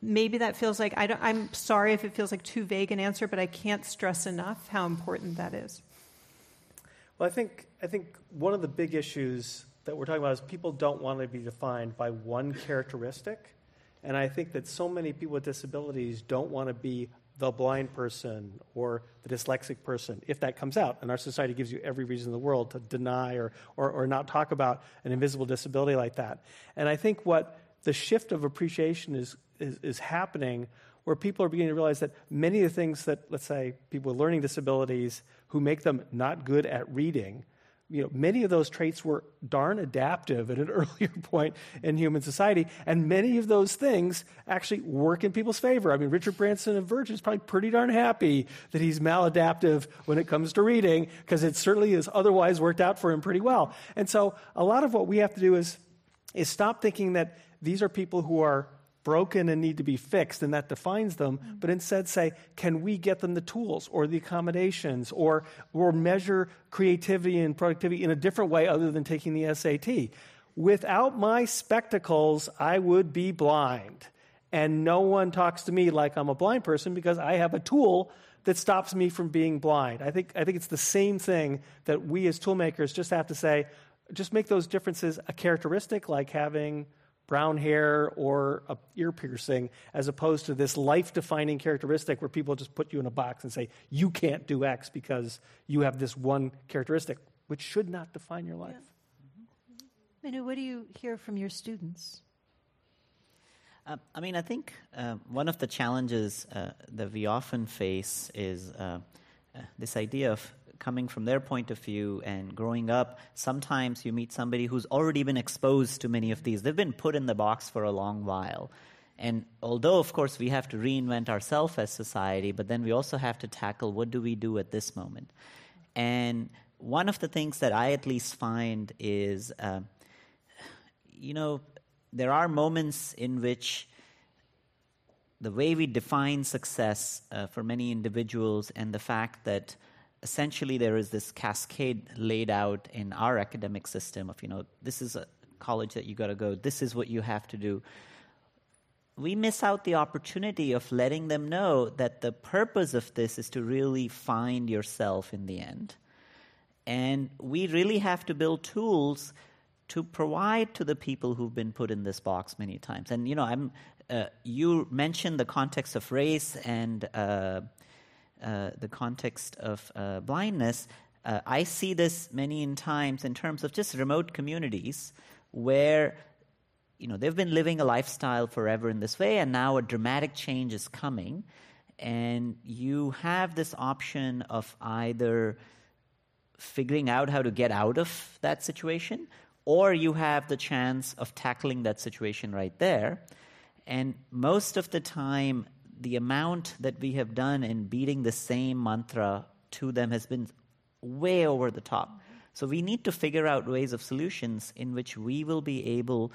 [SPEAKER 4] Maybe that feels like, I am sorry if it feels like too vague an answer, but I can't stress enough how important that is.
[SPEAKER 3] Well, I think, I think one of the big issues that we're talking about is people don't want to be defined by one characteristic. And I think that so many people with disabilities don't want to be the blind person or the dyslexic person if that comes out. And our society gives you every reason in the world to deny or, or, or not talk about an invisible disability like that. And I think what the shift of appreciation is, is, is happening where people are beginning to realize that many of the things that, let's say, people with learning disabilities who make them not good at reading you know, many of those traits were darn adaptive at an earlier point in human society, and many of those things actually work in people's favor. I mean, Richard Branson of Virgin is probably pretty darn happy that he's maladaptive when it comes to reading, because it certainly has otherwise worked out for him pretty well. And so, a lot of what we have to do is, is stop thinking that these are people who are broken and need to be fixed, and that defines them, but instead say, can we get them the tools or the accommodations or, or measure creativity and productivity in a different way other than taking the SAT? Without my spectacles, I would be blind. And no one talks to me like I'm a blind person because I have a tool that stops me from being blind. I think, I think it's the same thing that we as toolmakers just have to say, just make those differences a characteristic like having brown hair or a ear piercing, as opposed to this life defining characteristic where people just put you in a box and say, you can't do X because you have this one characteristic, which should not define your life.
[SPEAKER 2] Yeah. Manu, what do you hear from your students?
[SPEAKER 5] Uh, I mean, I think uh, one of the challenges uh, that we often face is uh, uh, this idea of coming from their point of view and growing up, sometimes you meet somebody who's already been exposed to many of these. They've been put in the box for a long while. And although, of course, we have to reinvent ourselves as society, but then we also have to tackle what do we do at this moment. And one of the things that I at least find is, uh, you know, there are moments in which the way we define success uh, for many individuals and the fact that essentially there is this cascade laid out in our academic system of you know this is a college that you got to go this is what you have to do we miss out the opportunity of letting them know that the purpose of this is to really find yourself in the end and we really have to build tools to provide to the people who've been put in this box many times. And you know, I'm uh, you mentioned the context of race and uh, uh, the context of uh, blindness. Uh, I see this many in times in terms of just remote communities where you know they've been living a lifestyle forever in this way, and now a dramatic change is coming, and you have this option of either figuring out how to get out of that situation or you have the chance of tackling that situation right there. And most of the time, the amount that we have done in beating the same mantra to them has been way over the top. So we need to figure out ways of solutions in which we will be able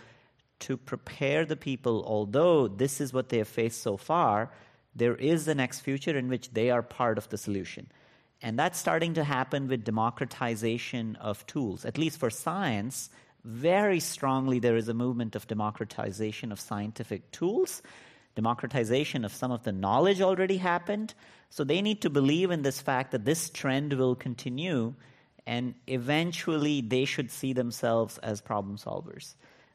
[SPEAKER 5] to prepare the people, although this is what they have faced so far, there is the next future in which they are part of the solution. And that's starting to happen with democratization of tools. At least for science, very strongly there is a movement of democratization of scientific tools. Democratization of some of the knowledge already happened. So they need to believe in this fact that this trend will continue and eventually they should see themselves as problem solvers.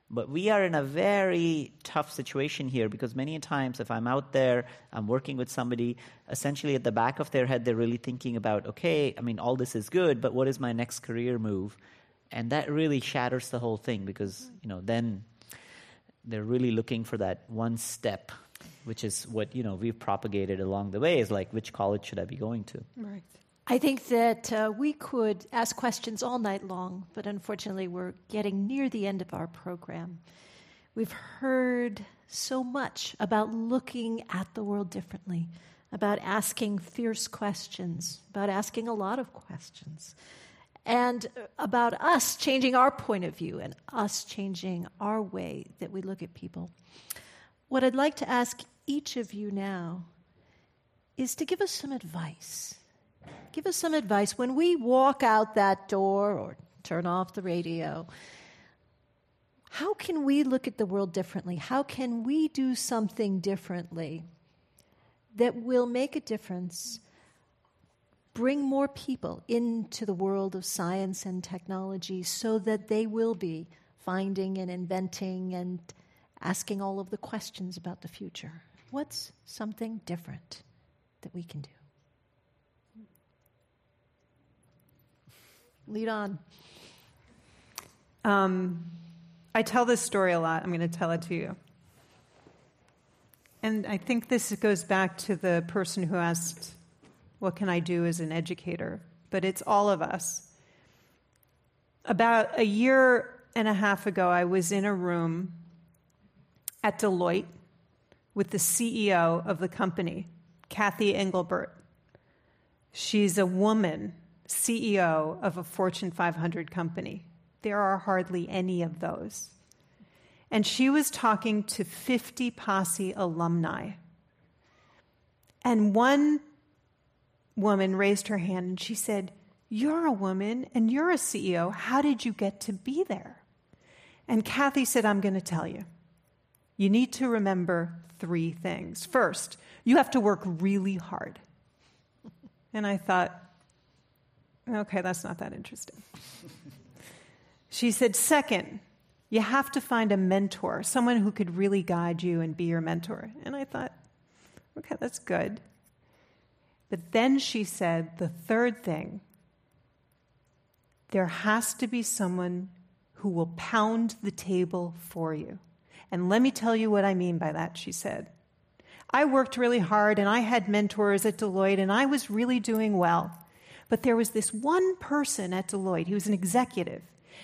[SPEAKER 5] But we are in a very tough situation here because many times, if I'm out there, I'm working with somebody, essentially at the back of their head, they're really thinking about, okay, I mean, all this is good, but what is my next career move? And that really shatters the whole thing because, you know, then they're really looking for that one step, which is what, you know, we've propagated along the way is like, which college should I be going to?
[SPEAKER 2] Right. I think that uh, we could ask questions all night long, but unfortunately, we're getting near the end of our program. We've heard so much about looking at the world differently, about asking fierce questions, about asking a lot of questions, and about us changing our point of view and us changing our way that we look at people. What I'd like to ask each of you now is to give us some advice give us some advice. When we walk out that door or turn off the radio, how can we look at the world differently? How can we do something differently that will make a difference, bring more people into the world of science and technology so that they will be finding and inventing and asking all of the questions about the future? What's something different that we can do? Lead on.
[SPEAKER 4] Um, I tell this story a lot. I'm going to tell it to you. And I think this goes back to the person who asked, What can I do as an educator? But it's all of us. About a year and a half ago, I was in a room at Deloitte with the CEO of the company, Cathy Engelbert. She's a woman CEO of a Fortune 500 company. There are hardly any of those. And she was talking to 50 Posse alumni. And one woman raised her hand and she said, You're a woman and you're a CEO. How did you get to be there? And Cathy said, I'm going to tell you. You need to remember three things. First, you have to work really hard. And I thought, Okay, that's not that interesting. she said, second, you have to find a mentor, someone who could really guide you and be your mentor. And I thought, okay, that's good. But then she said, the third thing, there has to be someone who will pound the table for you. And let me tell you what I mean by that, she said. I worked really hard and I had mentors at Deloitte and I was really doing well. But there was this one person at Deloitte, he was an executive,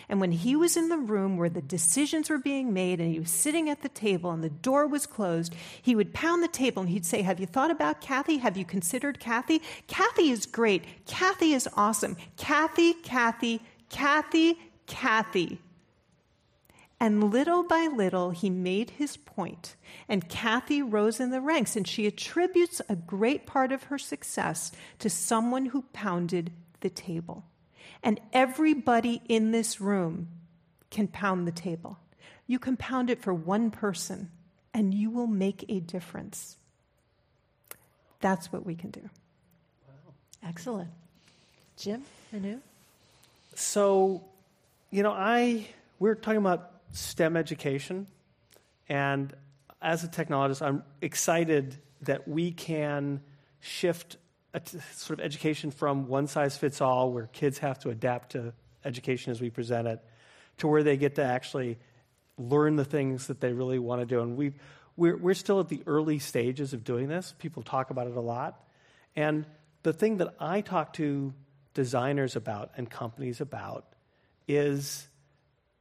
[SPEAKER 4] And when he was in the room where the decisions were being made and he was sitting at the table and the door was closed, he would pound the table and he'd say, Have you thought about Cathy? Have you considered Cathy? Cathy is great. Cathy is awesome. Cathy, Cathy, Cathy, Cathy. And little by little, he made his point, and Cathy rose in the ranks, and she attributes a great part of her success to someone who pounded the table. And everybody in this room can pound the table. You can pound it for one person, and you will make a difference. That's what we can do.
[SPEAKER 2] Excellent. Jim, Manu?
[SPEAKER 3] So, you know, I we're talking about STEM education, and as a technologist, I'm excited that we can shift t- sort of education from one size fits all, where kids have to adapt to education as we present it, to where they get to actually learn the things that they really want to do. And we we're, we're still at the early stages of doing this. People talk about it a lot. And the thing that I talk to designers about and companies about is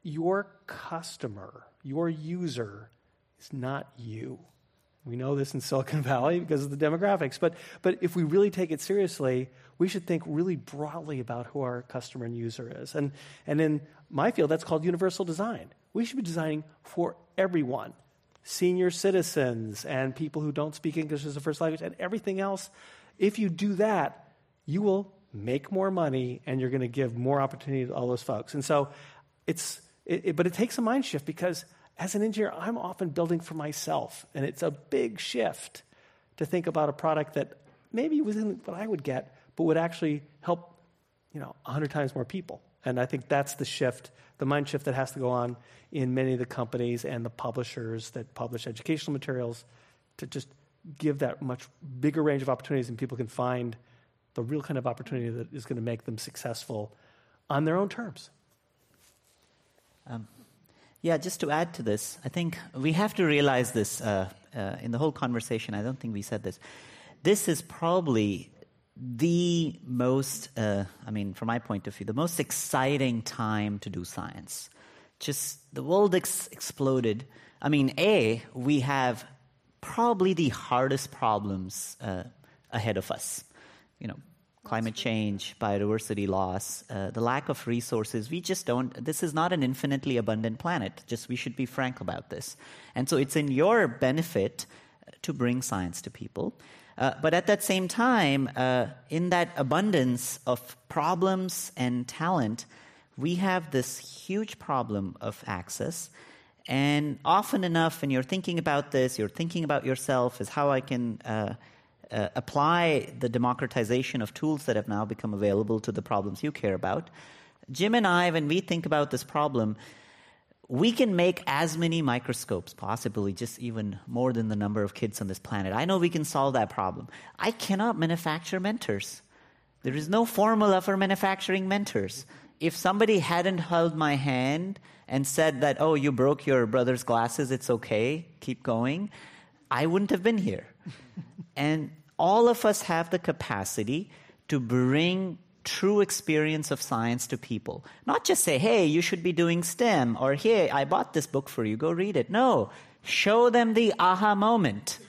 [SPEAKER 3] your customer, your user, is not you. We know this in Silicon Valley because of the demographics. But, but if we really take it seriously, we should think really broadly about who our customer and user is. And, and in my field, that's called universal design. We should be designing for everyone senior citizens and people who don't speak English as a first language and everything else. If you do that, you will make more money and you're going to give more opportunity to all those folks. And so it's it, it, but it takes a mind shift because as an engineer, I'm often building for myself. And it's a big shift to think about a product that maybe wasn't what I would get, but would actually help, you know, 100 times more people. And I think that's the shift, the mind shift that has to go on in many of the companies and the publishers that publish educational materials to just give that much bigger range of opportunities and people can find the real kind of opportunity that is going to make them successful on their own terms.
[SPEAKER 5] Um, yeah, just to add to this, I think we have to realize this uh, uh, in the whole conversation. I don't think we said this. This is probably the most, uh, I mean, from my point of view, the most exciting time to do science. Just the world ex- exploded. I mean, A, we have probably the hardest problems uh, ahead of us. You know, climate change, biodiversity loss, uh, the lack of resources. We just don't, this is not an infinitely abundant planet. Just we should be frank about this. And so it's in your benefit to bring science to people. Uh, but at that same time, uh, in that abundance of problems and talent, we have this huge problem of access. And often enough, when you're thinking about this, you're thinking about yourself as how I can uh, apply the democratization of tools that have now become available to the problems you care about. Jim and I, when we think about this problem, we can make as many microscopes, possibly just even more than the number of kids on this planet. I know we can solve that problem. I cannot manufacture mentors. There is no formula for manufacturing mentors. If somebody hadn't held my hand and said that, oh, you broke your brother's glasses, it's okay, keep going, I wouldn't have been here. and all of us have the capacity to bring true experience of science to people. Not just say, hey, you should be doing STEM, or hey, I bought this book for you, go read it. No, show them the aha moment.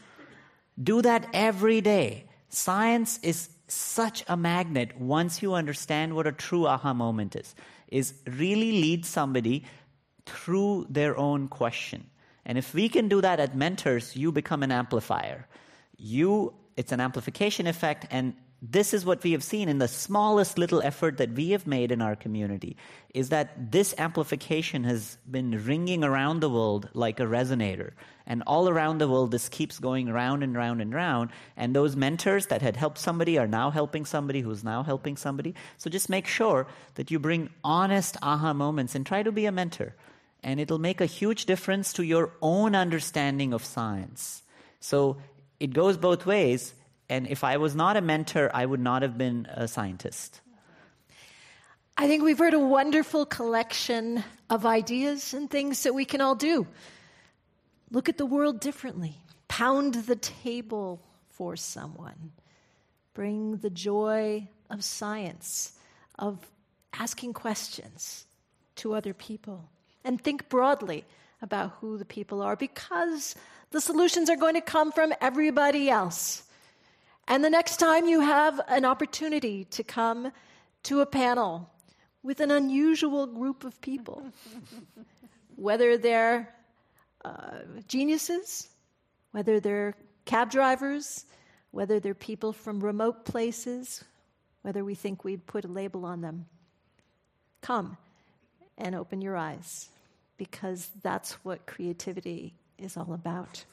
[SPEAKER 5] Do that every day. Science is such a magnet once you understand what a true aha moment is, is really lead somebody through their own question. And if we can do that at mentors, you become an amplifier. You it's an amplification effect, and this is what we have seen in the smallest little effort that we have made in our community is that this amplification has been ringing around the world like a resonator. And all around the world this keeps going round and round and round. And those mentors that had helped somebody are now helping somebody who's now helping somebody. So just make sure that you bring honest aha moments and try to be a mentor. And it'll make a huge difference to your own understanding of science. So it goes both ways. And if I was not a mentor, I would not have been a scientist.
[SPEAKER 2] I think we've heard a wonderful collection of ideas and things that we can all do. Look at the world differently, pound the table for someone, bring the joy of science, of asking questions, to other people and think broadly about who the people are because the solutions are going to come from everybody else. And the next time you have an opportunity to come to a panel with an unusual group of people, whether they're uh, geniuses, whether they're cab drivers, whether they're people from remote places, whether we think we'd put a label on them. Come and open your eyes because that's what creativity is all about.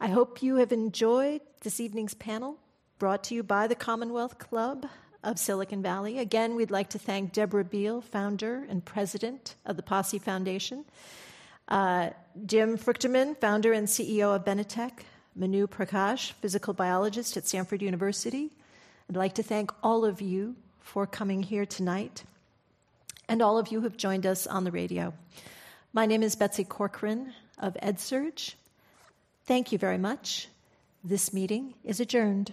[SPEAKER 2] I hope you have enjoyed this evening's panel brought to you by the Commonwealth Club of Silicon Valley. Again, we'd like to thank Deborah Bial, founder and president of the Posse Foundation, uh, Jim Fruchterman, founder and CEO of Benetech, Manu Prakash, physical biologist at Stanford University. I'd like to thank all of you for coming here tonight and all of you who have joined us on the radio. My name is Betsy Corcoran of EdSurge. Thank you very much. This meeting is adjourned.